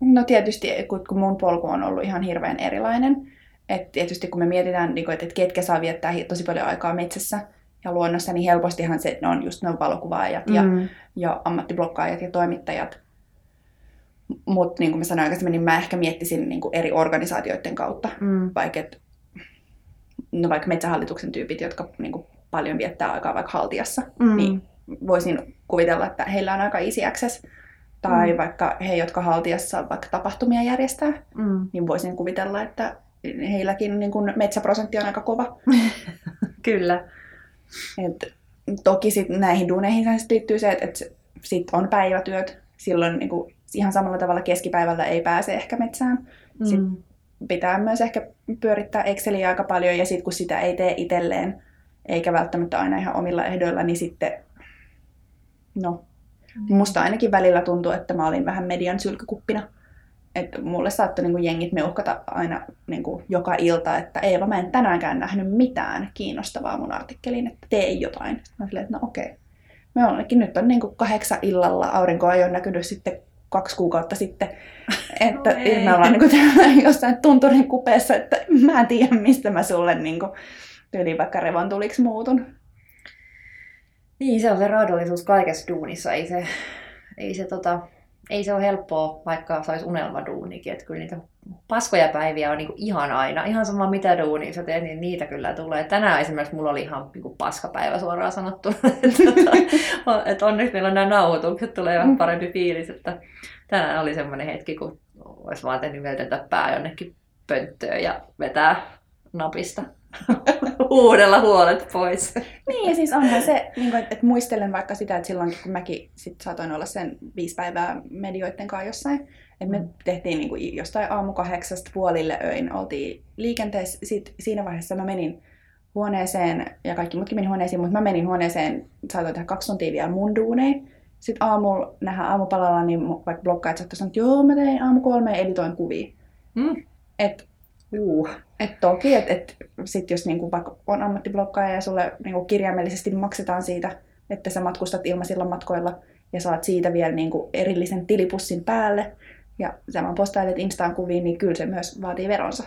no tietysti kun kun mun polku on ollut ihan hirveän erilainen, että tietysti kun me mietitään, niin kuin, että ketkä saa viettää tosi paljon aikaa metsässä ja luonnossa, niin helpostihan se ne on just ne valokuvaajat ja, Mm. ja ammattiblokkaajat ja toimittajat. Mutta niin kuin mä sanoin aikaisemmin, niin mä ehkä miettisin niin kuin eri organisaatioiden kautta, Mm. vaikka, et, no vaikka metsähallituksen tyypit, jotka niin kuin paljon viettää aikaa vaikka haltiassa, Mm. niin voisin kuvitella, että heillä on aika easy access. Tai mm. vaikka he, jotka haltiassa vaikka tapahtumia järjestää, Mm. niin voisin kuvitella, että heilläkin niin kuin metsäprosentti on aika kova. Kyllä. Et toki sit näihin duuneihin sit liittyy se, että, että sit on päivätyöt. Silloin niin kuin ihan samalla tavalla keskipäivällä ei pääse ehkä metsään. Sit Mm. pitää myös ehkä pyörittää Exceliä aika paljon ja sitten kun sitä ei tee itselleen, eikä välttämättä aina ihan omilla ehdoilla, niin sitten, no, musta ainakin välillä tuntuu, että mä olin vähän median sylkykuppina. Että mulle saattoi niin jengit meuhkata aina niin kuin joka ilta, että Eeva, mä en tänäänkään nähnyt mitään kiinnostavaa mun artikkeliin, että tee jotain. Sitten mä silleen, että no okei. Me olenkin nyt on niin kuin kahdeksan illalla, aurinkoa ei ole näkynyt sitten kaksi kuukautta sitten, että No ei. me ollaan niin kuin täällä jossain tunturin kupeessa, että mä en tiedä, mistä mä sulle niin kuin, tyyliin vaikka revontuliksi muutun. Niin, se on se raadollisuus kaikessa duunissa. Ei se, ei se, tota, ei se ole helppoa, vaikka se olisi unelmaduunikin. Että kyllä niitä paskoja päiviä on niinku ihan aina. Ihan sama mitä duunia sä teet, niin niitä kyllä tulee. Tänään esimerkiksi mulla oli ihan niinku paskapäivä suoraan sanottuna. että et onneksi meillä on nämä nauhoitukset, tulee vähän parempi fiilis. Että tänään oli semmoinen hetki, kun olisi vaan tehnyt mieltä pää jonnekin pönttöön ja vetää napista uudella huolet pois. Niin, ja siis onhan se, niin kuin, että, että muistelen vaikka sitä, että silloinkin kun mäkin sit saatoin olla sen viisi päivää medioiden kanssa jossain, että me Mm. tehtiin niin kuin jostain aamu kahdeksasta puolille öin, oltiin liikenteessä. Sit siinä vaiheessa mä menin huoneeseen, ja kaikki muutkin meni huoneeseen, mutta mä menin huoneeseen, saatoin tehdä kaksi tuntia vielä mun duunein. Sitten aamulla nähdään aamupalalla, niin vaikka blokkaajat saattoi sanoa, että joo, mä tein aamu kolmeen editoin kuvia. Mm. Et Uh. et toki, että et sit jos niinku vaikka on ammattiblokkaaja ja sulle niinku kirjaimellisesti maksetaan siitä, että sä matkustat ilmaisilla matkoilla ja saat siitä vielä niinku erillisen tilipussin päälle ja sä vaan postailet Instaan kuviin, niin kyllä se myös vaatii veronsa.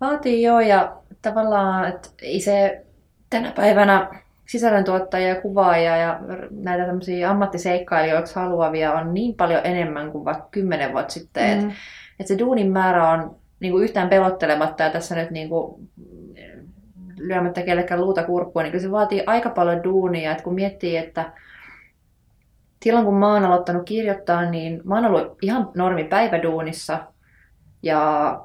Vaatii joo, ja tavallaan, että ei se tänä päivänä sisällöntuottajia, kuvaajia ja näitä tämmöisiä ammattiseikkailijoiksi haluavia on niin paljon enemmän kuin vaikka kymmenen vuotta sitten, mm. että et se duunin määrä on niin kuin yhtään pelottelematta ja tässä nyt niin kuin, lyömättä kellekään luuta kurkkua, niin kyllä se vaatii aika paljon duunia, että kun miettii, että silloin kun mä oon aloittanut kirjoittaa, niin mä oon ollut ihan normi päiväduunissa ja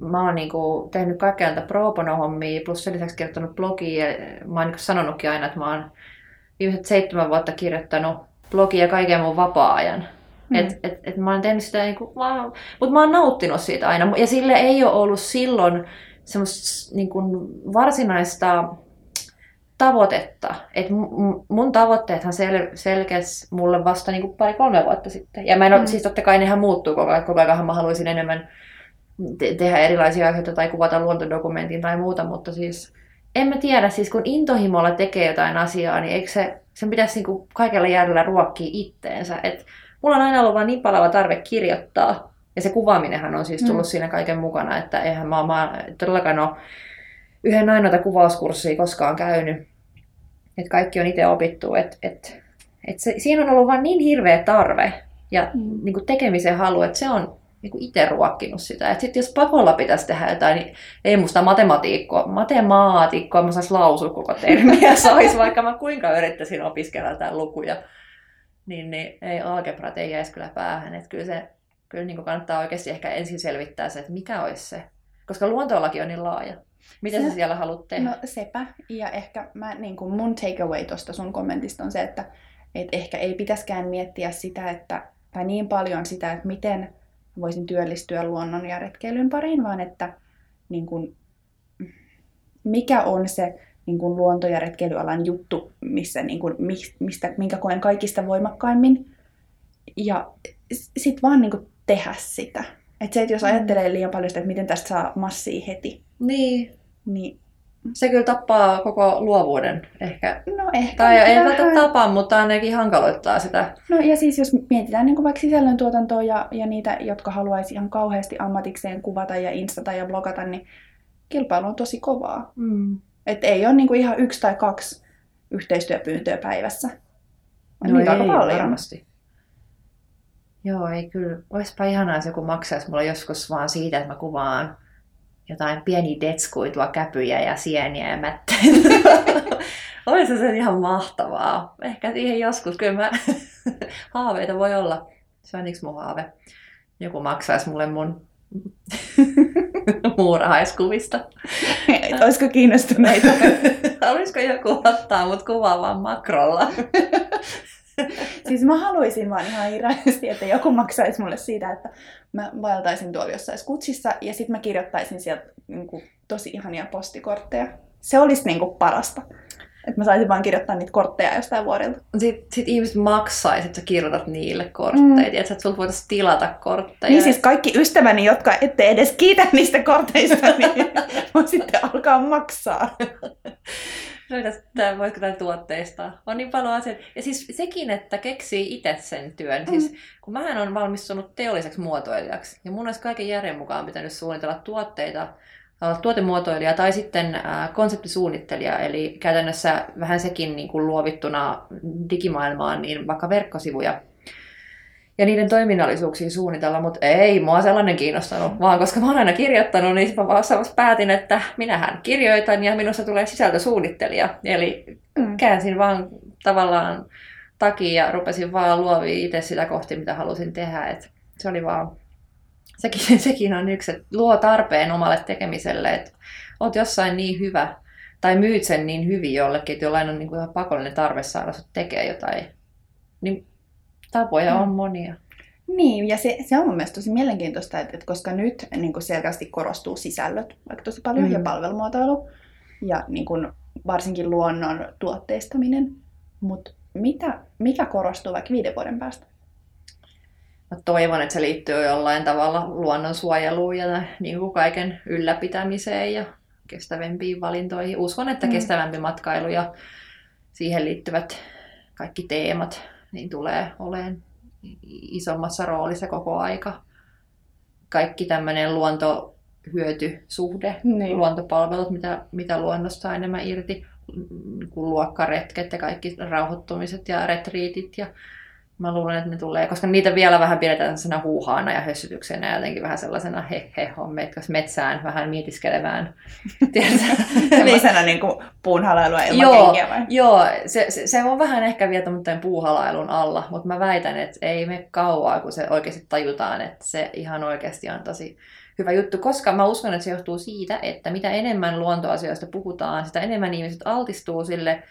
mä oon niinku tehnyt kaikkea näitä pro hommia, plus sen lisäksi kirjoittanut blogia. ja Mä oon niinku sanonutkin aina, että mä oon viimeiset seitsemän vuotta kirjoittanut blogia kaiken mun vapaa-ajan. Mm. Et, et, et mä oon tehnyt sitä, niinku, vaan, mutta mä oon nauttinut siitä aina. Ja sille ei ole ollut silloin semmoista niinku, varsinaista tavoitetta. Et mun tavoitteethan sel- selkes mulle vasta niinku pari-kolme vuotta sitten. Ja mä en ole, Mm. siis totta kai nehän muuttuu koko ajan. Koko ajan mä haluaisin enemmän te- tehdä erilaisia asioita tai kuvata luontodokumentin tai muuta, mutta siis en mä tiedä, siis kun intohimolla tekee jotain asiaa, niin eikö se, sen pitäisi niinku kaikella järjellä ruokkia itteensä. Et mulla on aina ollut vaan niin palava tarve kirjoittaa, ja se kuvaaminenhan on siis tullut mm. siinä kaiken mukana, että eihän mä, mä todellakaan ole yhden ainoata kuvauskurssia koskaan käynyt. Että kaikki on itse opittu, että et, et se, siinä on ollut vaan niin hirveä tarve ja Mm. niin kuin tekemisen halu, että se on niin itse ruokkinut sitä. Sitten jos pakolla pitäisi tehdä jotain, niin ei musta matematiikkoa, matemaatikkoa, mä sais lausua koko termiä, sais, vaikka mä kuinka yrittäisin opiskella jotain lukuja. Niin, niin ei algebrat ei jäisi kyllä päähän. Että kyllä se kyllä niin kannattaa oikeasti ehkä ensin selvittää se, että mikä olisi se. Koska luontolaki on niin laaja. Mitä Se- sä siellä haluat tehdä? No sepä. Ja ehkä mä, niin kuin mun takeaway tuosta sun kommentista on se, että et ehkä ei pitäskään miettiä sitä, että, tai niin paljon sitä, että miten voisin työllistyä luonnon ja retkeilyn pariin, vaan että niin kuin, mikä on se niin kuin luonto- ja retkeilyalan juttu, missä, niin kuin, mis- mistä, minkä koen kaikista voimakkaimmin. Ja sitten vaan niin kuin tehdä sitä. Et se, että jos Mm. ajattelee liian paljon sitä, että miten tästä saa massia heti, Niin, niin se kyllä tappaa koko luovuuden ehkä. no ehkä Tai ei välttämättä tapa, mutta ainakin hankaloittaa sitä. No ja siis jos mietitään niin kuin vaikka sisällöntuotantoa ja, ja niitä, jotka haluaisi ihan kauheasti ammatikseen kuvata ja instata ja blogata, niin kilpailu on tosi kovaa. Mm. Että ei ole niin kuin ihan yksi tai kaksi yhteistyöpyyntöä päivässä. On niitä aika No ei, paljon. varmasti. Joo, ei kyllä. Olisipa ihanaa, jos joku maksaisi mulle joskus vaan siitä, että mä kuvaan jotain pieniä detskuitua käpyjä ja sieniä ja mätteitä. Olisi se ihan mahtavaa. Ehkä siihen joskus. Kyllä mä... haaveita voi olla. Se on yksi mun haave. Joku maksaisi mulle mun muurahaiskuvista. Olisiko kiinnostuneita? Olisiko joku ottaa mut kuvaamaan makrolla? siis mä haluaisin vaan ihan hirveästi, että joku maksaisi mulle siitä, että mä vaeltaisin tuolla jossain skutsissa ja sitten mä kirjoittaisin sieltä niin kuin, tosi ihania postikortteja. Se olisi niin kuin, parasta. Että mä saisin vaan kirjoittaa niitä kortteja jostain vuorilta. Sitten sit ihmiset maksaisi, että sä kirjoitat niille kortteja. Mm. Että sulta voitaisiin tilata kortteja. Niin siis kaikki ystäväni, jotka ette edes kiitä niistä korteista, niin voi sitten alkaa maksaa. Tämä, voisiko tämä tuotteistaa? On niin paljon asioita. Ja siis sekin, että keksii itse sen työn. Mm. Siis, kun mähän on valmistunut teolliseksi muotoilijaksi, ja mun olisi kaiken järjen mukaan pitänyt suunnitella tuotteita, tuotemuotoilija tai sitten konseptisuunnittelija, eli käytännössä vähän sekin niin kuin luovittuna digimaailmaan, niin vaikka verkkosivuja ja niiden toiminnallisuuksia suunnitella, mutta ei mua sellainen kiinnostanut, vaan koska mä oon aina kirjoittanut, niin mä vaan päätin, että minähän kirjoitan ja minusta tulee sisältösuunnittelija. Eli Mm. käänsin vaan tavallaan takia ja rupesin vaan luovia itse sitä kohti, mitä halusin tehdä. Et se oli vaan, sekin, sekin on yksi, että luo tarpeen omalle tekemiselle, että oot jossain niin hyvä tai myyt sen niin hyvin jollekin, että jollain on niin kuin ihan pakollinen tarve saada sut tekee jotain. Niin tapoja on monia. Niin, ja se, se on mun mielestä tosi mielenkiintoista, että, että koska nyt niin kuin selkeästi korostuu sisällöt vaikka tosi paljon Mm. ja palvelumuotoilu ja niin kuin, varsinkin luonnon tuotteistaminen, mutta mitä, mikä korostuu vaikka viiden vuoden päästä? Mä toivon, että se liittyy jollain tavalla luonnonsuojeluun ja niin kuin kaiken ylläpitämiseen ja kestävämpiin valintoihin. Uskon, että Mm. kestävämpi matkailu ja siihen liittyvät kaikki teemat niin tulee olemaan isommassa roolissa koko aika. Kaikki tämmöinen luontohyötysuhde, Niin. luontopalvelut, mitä, mitä luonnosta on enemmän irti, mm, kuin luokkaretket ja kaikki rauhoittumiset ja retriitit ja Mä luulen, että ne tulee, koska niitä vielä vähän pidetään sellaisena huuhaana ja hössytyksenä ja jotenkin vähän sellaisena he he on metkäs metsään vähän mietiskelevään. Lisänä niin kuin puunhalailua ilman Joo, kenkiä vai? Joo, se, se, se, on vähän ehkä vielä tämmöinen puuhalailun alla, mutta mä väitän, että ei me kauaa, kun se oikeasti tajutaan, että se ihan oikeasti on tosi hyvä juttu, koska mä uskon, että se johtuu siitä, että mitä enemmän luontoasioista puhutaan, sitä enemmän ihmiset altistuu sille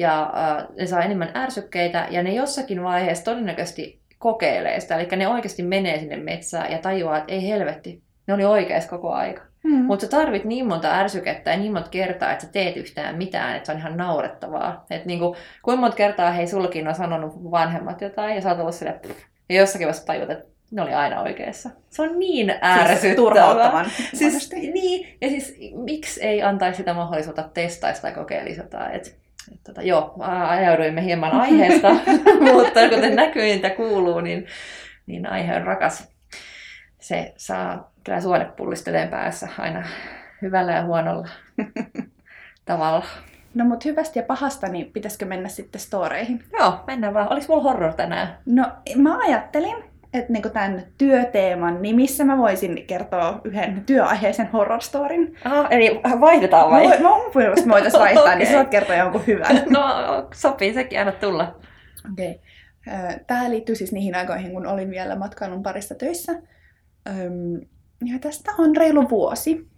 ja äh, ne saa enemmän ärsykkeitä ja ne jossakin vaiheessa todennäköisesti kokeilee sitä, eli ne oikeasti menee sinne metsään ja tajuaa, että ei helvetti, ne oli oikeassa koko aika. Mm. Mutta sä tarvit niin monta ärsykettä ja niin monta kertaa, että sä teet yhtään mitään, että se on ihan naurettavaa. Että niinku, kuinka monta kertaa hei sullakin on sanonut vanhemmat jotain ja sä oot ollut silleen, "Pff", ja jossakin vaiheessa tajut, että ne oli aina oikeassa. Se on niin ärsyttävää. Siis turhauttavan. Siis, monesti. niin, ja siis miksi ei antaisi sitä mahdollisuutta testaista tai kokeilisi jotain. Et, et, tota, joo, ajauduimme hieman aiheesta, mutta kuten näkyy ja kuuluu, niin, niin aihe on rakas. Se saa kyllä suonepullisteleen päässä aina hyvällä ja huonolla tavalla. No mut hyvästä ja pahasta, niin pitäisikö mennä sitten storeihin? Joo, mennään vaan. Olis mulla horror tänään? No mä ajattelin, että niinku tämän työteeman nimissä mä voisin kertoa yhden työaiheisen horror storin. Aha, eli vaihdetaan Mä, vai? mä mun mielestä voitais vaihtaa, niin Okei. sä voit kertoa jonkun hyvän. No, sopii sekin aina tulla. Okei. Tämä liittyy siis niihin aikoihin, kun olin vielä matkailun parissa töissä. Ja tästä on reilu vuosi.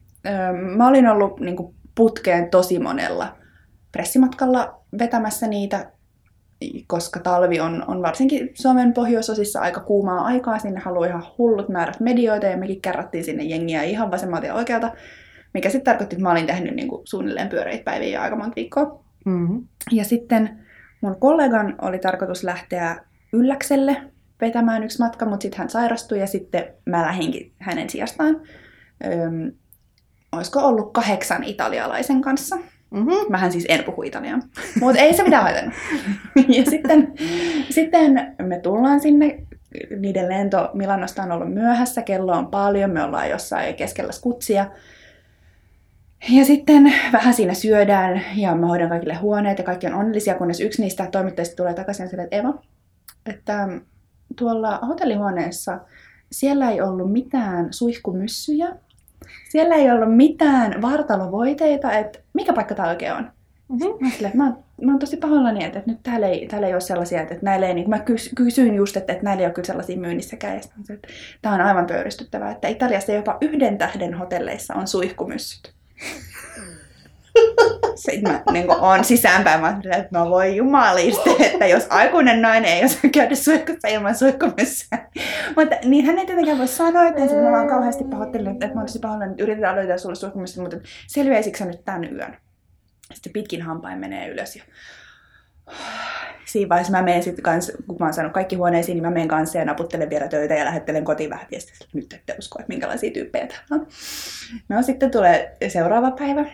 Mä olin ollut niin kuin, putkeen tosi monella pressimatkalla vetämässä niitä, koska talvi on, on varsinkin Suomen pohjoisosissa aika kuumaa aikaa. Sinne haluaa ihan hullut määrät medioita ja mekin kerrattiin sinne jengiä ihan vasemmalta ja oikealta. Mikä sitten tarkoitti, että mä olin tehnyt niin kuin, suunnilleen pyöreitä päiviä aika monta viikkoa. Mm-hmm. Ja sitten mun kollegan oli tarkoitus lähteä Ylläkselle vetämään yksi matka, mutta sitten hän sairastui ja sitten mä lähdinkin hänen sijastaan. Öm, olisiko ollut kahdeksan italialaisen kanssa. Mm-hmm. Mähän siis en puhu italiaa, mutta ei se mitään haitannut. ja sitten, sitten me tullaan sinne, niiden lento Milanosta on ollut myöhässä, kello on paljon, me ollaan jossain keskellä skutsia. Ja sitten vähän siinä syödään ja mä hoidan kaikille huoneet ja kaikki on onnellisia, kunnes yksi niistä toimittajista tulee takaisin ja että Eva, että tuolla hotellihuoneessa siellä ei ollut mitään suihkumyssyjä, siellä ei ollut mitään vartalovoiteita, että mikä paikka tämä oikein on? Mm-hmm. Mä, sille, mä, mä oon tosi pahoillani, että, että nyt täällä ei, täällä ei ole sellaisia, että, että näillä ei, niin mä kysyin just, että, että näillä ei ole kyllä sellaisia myynnissäkään. Ja että tämä on aivan pöyristyttävää, että Italiassa jopa yhden tähden hotelleissa on suihkumyssyt. Sitten mä niin on sisäänpäin, mä että no voi jumaliste, että jos aikuinen nainen ei osaa käydä suihkussa ilman suihkumissa. mutta niin hän ei tietenkään voi sanoa, että mä vaan kauheasti pahoittelen, että mä oon tosi pahoillani, että yritetään löytää sulle suihkumissa, mutta selviäisikö sä nyt tän yön? Sitten pitkin hampain menee ylös ja siinä vaiheessa mä menen sitten kans, kun mä oon saanut kaikki huoneisiin, niin mä menen kanssa ja naputtelen vielä töitä ja lähettelen kotiin vähän viestiä, nyt ette usko, että minkälaisia tyyppejä täällä on. No sitten tulee seuraava päivä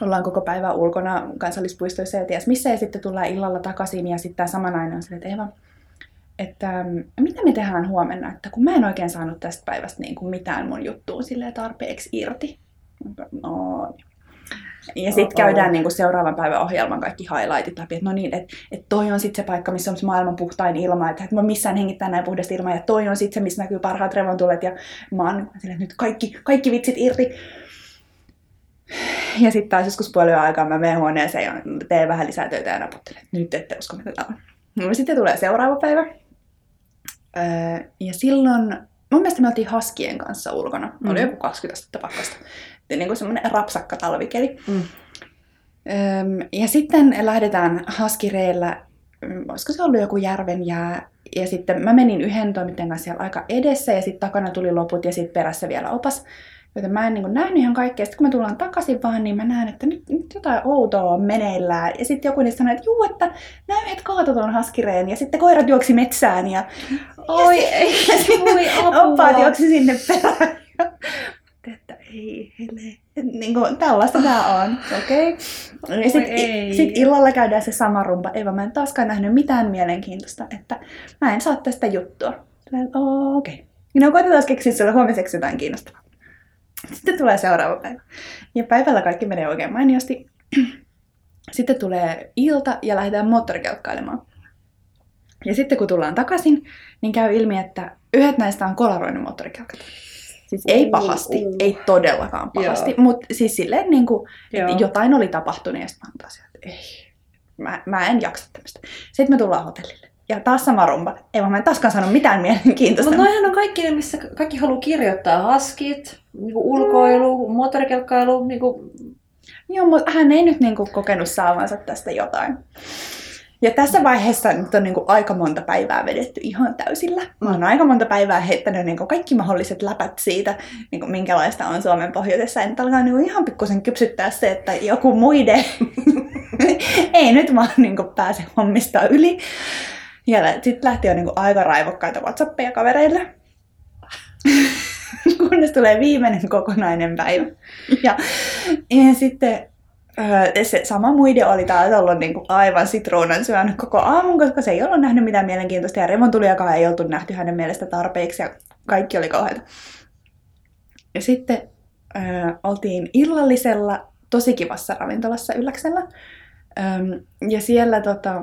ollaan koko päivä ulkona kansallispuistoissa ja ties missä, ja sitten tullaan illalla takaisin, ja sitten tämä sama nainen on sille, että Eva, että mm, mitä me tehdään huomenna, että kun mä en oikein saanut tästä päivästä niin kuin mitään mun juttuun tarpeeksi irti. No, ja sitten käydään niin kuin seuraavan päivän ohjelman kaikki highlightit läpi, että no niin, että et toi on sitten se paikka, missä on se maailman puhtain ilma, että et mä missään hengittää näin puhdasta ilmaa, ja toi on sitten se, missä näkyy parhaat revontulet, ja mä oon sille, nyt kaikki, kaikki vitsit irti. Ja sitten taas joskus puoli aikaa mä menen huoneeseen ja teen vähän lisää töitä ja naputtelen. Nyt ette usko, mitä tämä on. No, sitten tulee seuraava päivä. Öö, ja silloin, mun mielestä me oltiin haskien kanssa ulkona. Mm. Oli joku 20 astetta pakkasta. Niin kuin semmoinen rapsakka talvikeli. Mm. Öö, ja sitten lähdetään haskireillä, olisiko se ollut joku järven jää, ja sitten mä menin yhden toimittajan kanssa siellä aika edessä, ja sitten takana tuli loput, ja sitten perässä vielä opas. Joten mä en niin kuin nähnyt ihan kaikkea. Sitten kun me tullaan takaisin vaan, niin mä näen, että nyt, nyt jotain outoa on meneillään. Ja sitten joku niistä sanoi, että juu, että näy, että kaatoi tuon haskireen. Ja sitten koirat juoksi metsään. Ja, Oi, ja ei, voi apua. Oppaat juoksi sinne perään. että ei hele. Niin kuin, tällaista tämä on, okei. Okay. Ja sitten sit illalla käydään se sama rumpa. Eva, mä en taaskaan nähnyt mitään mielenkiintoista, että mä en saa tästä juttua. Okei. Okay. No koitetaan keksiä sulle huomiseksi jotain kiinnostavaa. Sitten tulee seuraava päivä. Ja päivällä kaikki menee oikein mainiosti. Sitten tulee ilta ja lähdetään moottorikelkkailemaan. Ja sitten kun tullaan takaisin, niin käy ilmi, että yhdet näistä on kolaroinut moottorikelkat. Siis ei pahasti, uh, ei todellakaan pahasti, mutta siis silleen niin kuin, että jotain oli tapahtunut ja sitten mä että ei, mä, mä en jaksa tämmöistä. Sitten me tullaan hotellille. Ja taas sama rumba. Ei vaan mä en taaskaan sano mitään mielenkiintoista. Mutta noihän on kaikki ne, missä kaikki haluaa kirjoittaa. Haskit, niinku ulkoilu, mm. moottorikelkkailu. Niinku... Joo, mutta hän ei nyt niinku kokenut saavansa tästä jotain. Ja tässä vaiheessa nyt on niin kuin aika monta päivää vedetty ihan täysillä. Mä oon aika monta päivää heittänyt niin kuin kaikki mahdolliset läpät siitä, niin kuin minkälaista on Suomen pohjoisessa. Ja nyt alkaa niin kuin ihan pikkusen kypsyttää se, että joku muide ei nyt vaan niin kuin pääse hommista yli. Ja sitten lähti jo niinku aika raivokkaita Whatsappeja kavereille. Kunnes tulee viimeinen kokonainen päivä. Ja, ja sitten se sama muide oli taas ollut niin kuin aivan sitruunan syönyt koko aamun, koska se ei ollut nähnyt mitään mielenkiintoista ja revontuliakaan ei oltu nähty hänen mielestä tarpeeksi ja kaikki oli kauheita. Ja sitten äh, oltiin illallisella tosi kivassa ravintolassa Ylläksellä. Ähm, ja siellä tota,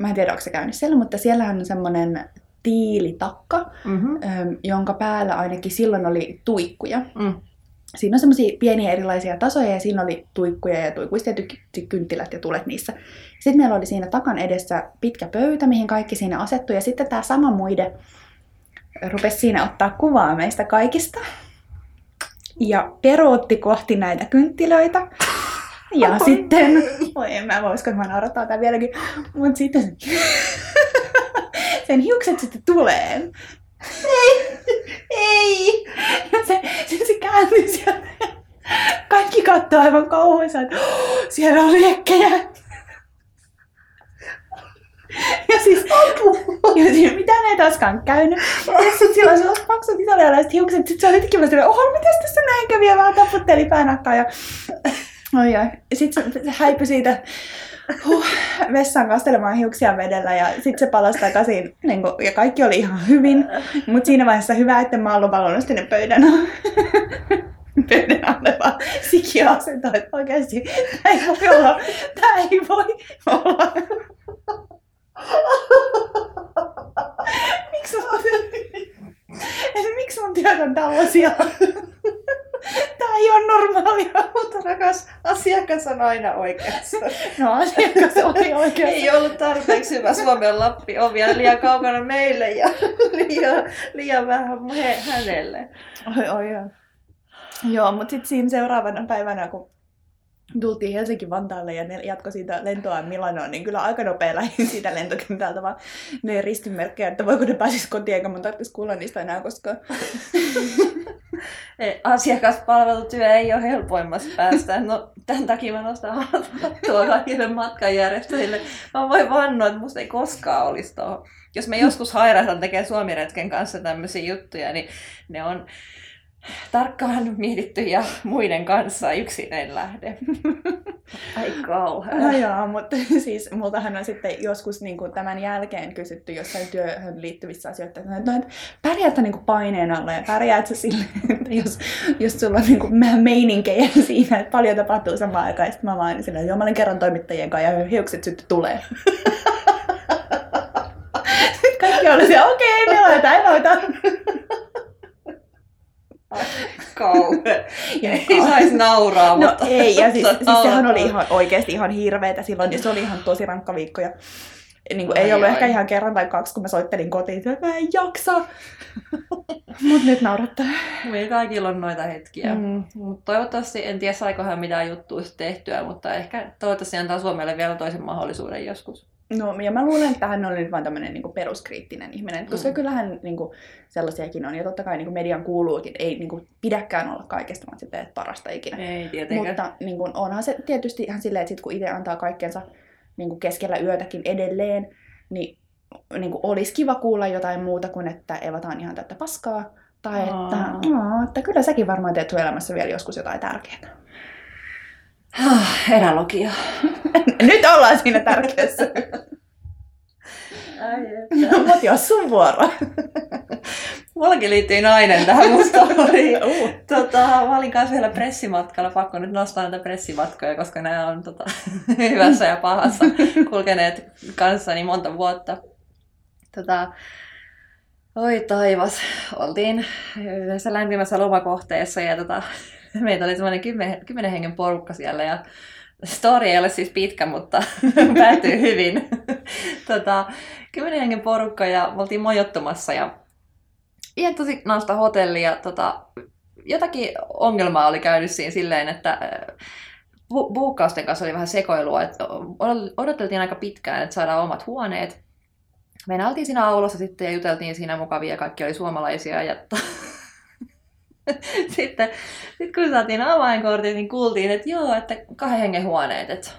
mä en tiedä, onko se käynyt siellä, mutta siellähän on semmoinen tiilitakka, mm-hmm. jonka päällä ainakin silloin oli tuikkuja. Mm. siinä on semmoisia pieniä erilaisia tasoja ja siinä oli tuikkuja ja tuikuista tietysti kynttilät ja tulet niissä. Sitten meillä oli siinä takan edessä pitkä pöytä, mihin kaikki siinä asettui ja sitten tämä sama muide rupesi siinä ottaa kuvaa meistä kaikista ja peruutti kohti näitä kynttilöitä. Ja Oi. sitten, voi en mä voisiko mä naurattaa tämän vieläkin, mutta sitten sen, hiukset sitten tulee. Ei, ei. Ja se, se, se kääntyi sieltä. Kaikki katsoo aivan kauhuissaan, että oh, siellä on liekkejä. Ja siis, ja siis mitään ei taaskaan käynyt. Ja sitten sillä on sellaiset paksut italialaiset hiukset. Sitten se oli tekemässä, että oho, miten tässä näin kävi? Ja vähän taputteli päänakkaa. Ja Oi, oi. Sitten se, häipyi siitä huh, vessaan kastelemaan hiuksia vedellä ja sitten se palasi takaisin. Niin kun, ja kaikki oli ihan hyvin. Mutta siinä vaiheessa hyvä, että mä ollut valonnut sinne pöydän pöydän alle vaan sikiö asentaa, että oikeasti tämä ei voi olla. Tämä ei voi olla. miksi mun, miksi mun työt on tällaisia? Tämä ei ole normaalia. Mutta rakas asiakas on aina oikeassa. No asiakas oli oikeassa. ei ollut tarpeeksi hyvä Suomen Lappi. On vielä liian kaukana meille ja liian, liian vähän he, hänelle. Oi, oi, oi. Joo, mutta sitten siinä seuraavana päivänä, kun tultiin Helsinki-Vantaalle ja ne jatkoi siitä lentoa Milanoon, niin kyllä aika nopea lähdin siitä lentokentältä vaan ne ristimerkkejä, että voiko ne pääsisi kotiin eikä mun tarvitsisi kuulla niistä enää koskaan. Asiakaspalvelutyö ei ole helpoimmassa päästä. No, tämän takia mä nostan hattua kaikille matkanjärjestäjille. Mä voin vannoa, että musta ei koskaan olisi tuohon. Jos me joskus hairahdan tekee Suomiretken kanssa tämmöisiä juttuja, niin ne on tarkkaan mietitty ja muiden kanssa yksin en lähde. Ai kauhean. No joo, mutta siis multahan on sitten joskus niin kuin tämän jälkeen kysytty jossain työhön liittyvissä asioissa, että, no, että pärjäät niin kuin paineen alla ja pärjäät sä sille, että jos, jos sulla on niin kuin meininkejä siinä, että paljon tapahtuu samaan aikaan, ja sitten mä vaan sillä, joo mä olin kerran toimittajien kanssa ja hiukset sitten tulee. Kaikki oli se, okei, okay, me laitetaan, kauhean. ei saisi nauraa, no, mutta... ei, ja siis, siis sehän oli ihan oikeasti ihan hirveetä silloin, ja se oli ihan tosi rankka viikko. Ja, niin kuin, ai, ei ollut ai. ehkä ihan kerran tai kaksi, kun mä soittelin kotiin, että mä en jaksa. Mutta nyt naurattaa. Meillä kaikilla on noita hetkiä. Mm. Mut toivottavasti, en tiedä saikohan mitään juttuja tehtyä, mutta ehkä toivottavasti antaa Suomelle vielä toisen mahdollisuuden joskus. No, ja mä luulen, että hän on nyt vain tämmöinen niin peruskriittinen ihminen, koska mm. kyllähän niin kuin, sellaisiakin on. Ja totta kai niin kuin median kuuluukin, ei niin kuin, pidäkään olla kaikesta, vaan sitten parasta ikinä. Ei tietenkään. Mutta niin kuin, onhan se tietysti ihan silleen, että sit, kun itse antaa kaikkensa niin kuin keskellä yötäkin edelleen, niin, niin kuin, olisi kiva kuulla jotain muuta kuin, että evataan ihan tätä paskaa. Tai että, no, että kyllä säkin varmaan teet sun elämässä vielä joskus jotain tärkeää. Ah, erälogia. Nyt ollaan siinä tärkeässä. Mutta jos sun vuoro. Mullakin liittyy nainen tähän musta oli. Uh. Tota, mä olin kanssa vielä pressimatkalla, pakko nyt nostaa näitä pressimatkoja, koska nämä on tota, hyvässä ja pahassa kulkeneet kanssani monta vuotta. Tota, oi taivas, oltiin yhdessä lämpimässä lomakohteessa ja tota, meitä oli semmoinen kymmenen, kymmenen hengen porukka siellä ja story ei ole siis pitkä, mutta päättyy hyvin. tota, kymmenen hengen porukka ja me oltiin mojottumassa ja ihan tosi nausta ja tota, jotakin ongelmaa oli käynyt siinä silleen, että bu- buukkausten kanssa oli vähän sekoilua, että odoteltiin aika pitkään, että saadaan omat huoneet. Me oltiin siinä aulassa sitten ja juteltiin siinä mukavia, kaikki oli suomalaisia ja sitten sit kun saatiin avainkortit, niin kuultiin, että joo, että kahden hengen huoneet, että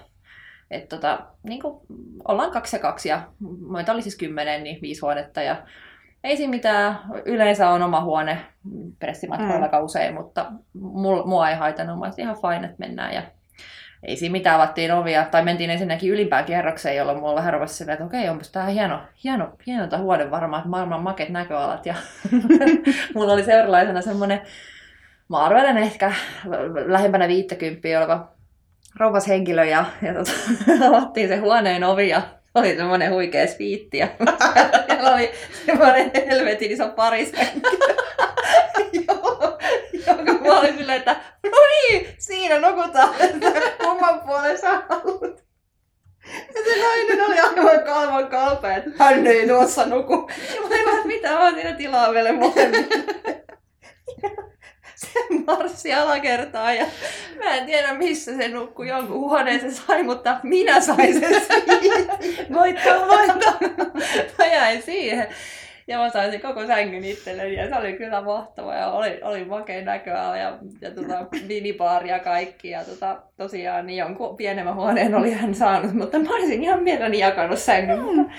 et tota, niin kuin, ollaan kaksi ja kaksi ja meitä oli siis kymmenen, niin viisi huonetta ja ei siinä mitään. Yleensä on oma huone pressimatkoilla mm. usein, mutta mua ei haitannut. Mä ihan fine, että mennään ja ei siinä mitään, avattiin ovia, tai mentiin ensinnäkin ylimpään kerrokseen, jolloin mulla vähän rupesi silleen, että okei, onpas tää hieno, hieno, hieno tämä huone varmaan, että maailman maket näköalat. Ja mulla oli seuralaisena semmoinen, mä arvelen ehkä lähempänä 50 oleva rouvas henkilö, ja, ja tota, avattiin se huoneen ovi, ja oli semmoinen huikea sviitti, ja siellä oli semmoinen helvetin iso parishenkilö. Joo, jonka mä olin silleen, että no niin, siinä nukutaan, että kumman puolen sä haluat. Ja se nainen oli aivan kalvan kalpea, että hän ei tuossa nuku. Ja mä olin vaan, että mitä mä oon siinä tilaa meille molemmille. Se marssi alakertaan ja mä en tiedä missä se nukkui, jonkun huoneen se sai, mutta minä sain sen siitä. Voitto, voitto! Mä jäin siihen. Ja mä sain sen koko sängyn itselleni ja se oli kyllä mahtava ja oli, oli makea näköala ja, ja tota, minibaari ja kaikki. Ja tota, tosiaan niin jonkun pienemmän huoneen oli hän saanut, mutta mä olisin ihan mielelläni jakanut sängyn. Mm. Mutta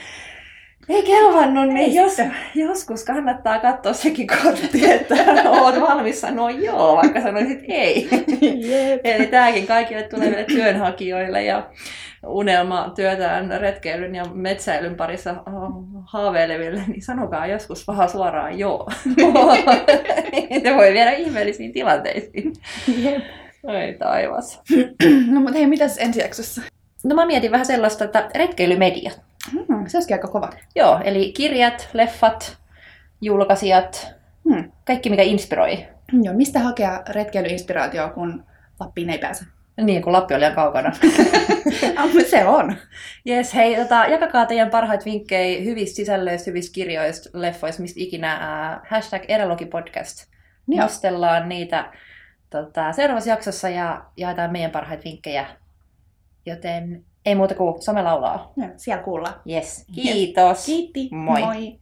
ei kelvannut, niin jos, joskus kannattaa katsoa sekin kortti, että oot valmis sanoa joo, vaikka sanoisit ei. Jep. Eli tämäkin kaikille tuleville työnhakijoille ja unelma työtään retkeilyn ja metsäilyn parissa haaveileville, niin sanokaa joskus vähän suoraan joo. Se voi viedä ihmeellisiin tilanteisiin. Jep. Oi taivas. No mutta hei, mitäs ensi jaksossa? No mä mietin vähän sellaista, että retkeilymediat. Hmm, se olisikin aika kova. Joo, eli kirjat, leffat, julkaisijat, Hmm. kaikki mikä inspiroi. Joo, mistä hakea retkeilyinspiraatioa, kun Lappiin ei pääse? Niin, kun Lappi on liian kaukana. Se on. Jes, hei, tota, jakakaa teidän parhaita vinkkejä hyvistä sisällöistä, hyvistä kirjoista, leffoista, mistä ikinä. Äh, hashtag Erologipodcast. Nostellaan niitä tota, seuraavassa jaksossa ja jaetaan meidän parhaita vinkkejä. Joten ei muuta kuin some laulaa. Joo, siellä kuullaan. Yes. Kiitos. Kiitti. Moi. Moi.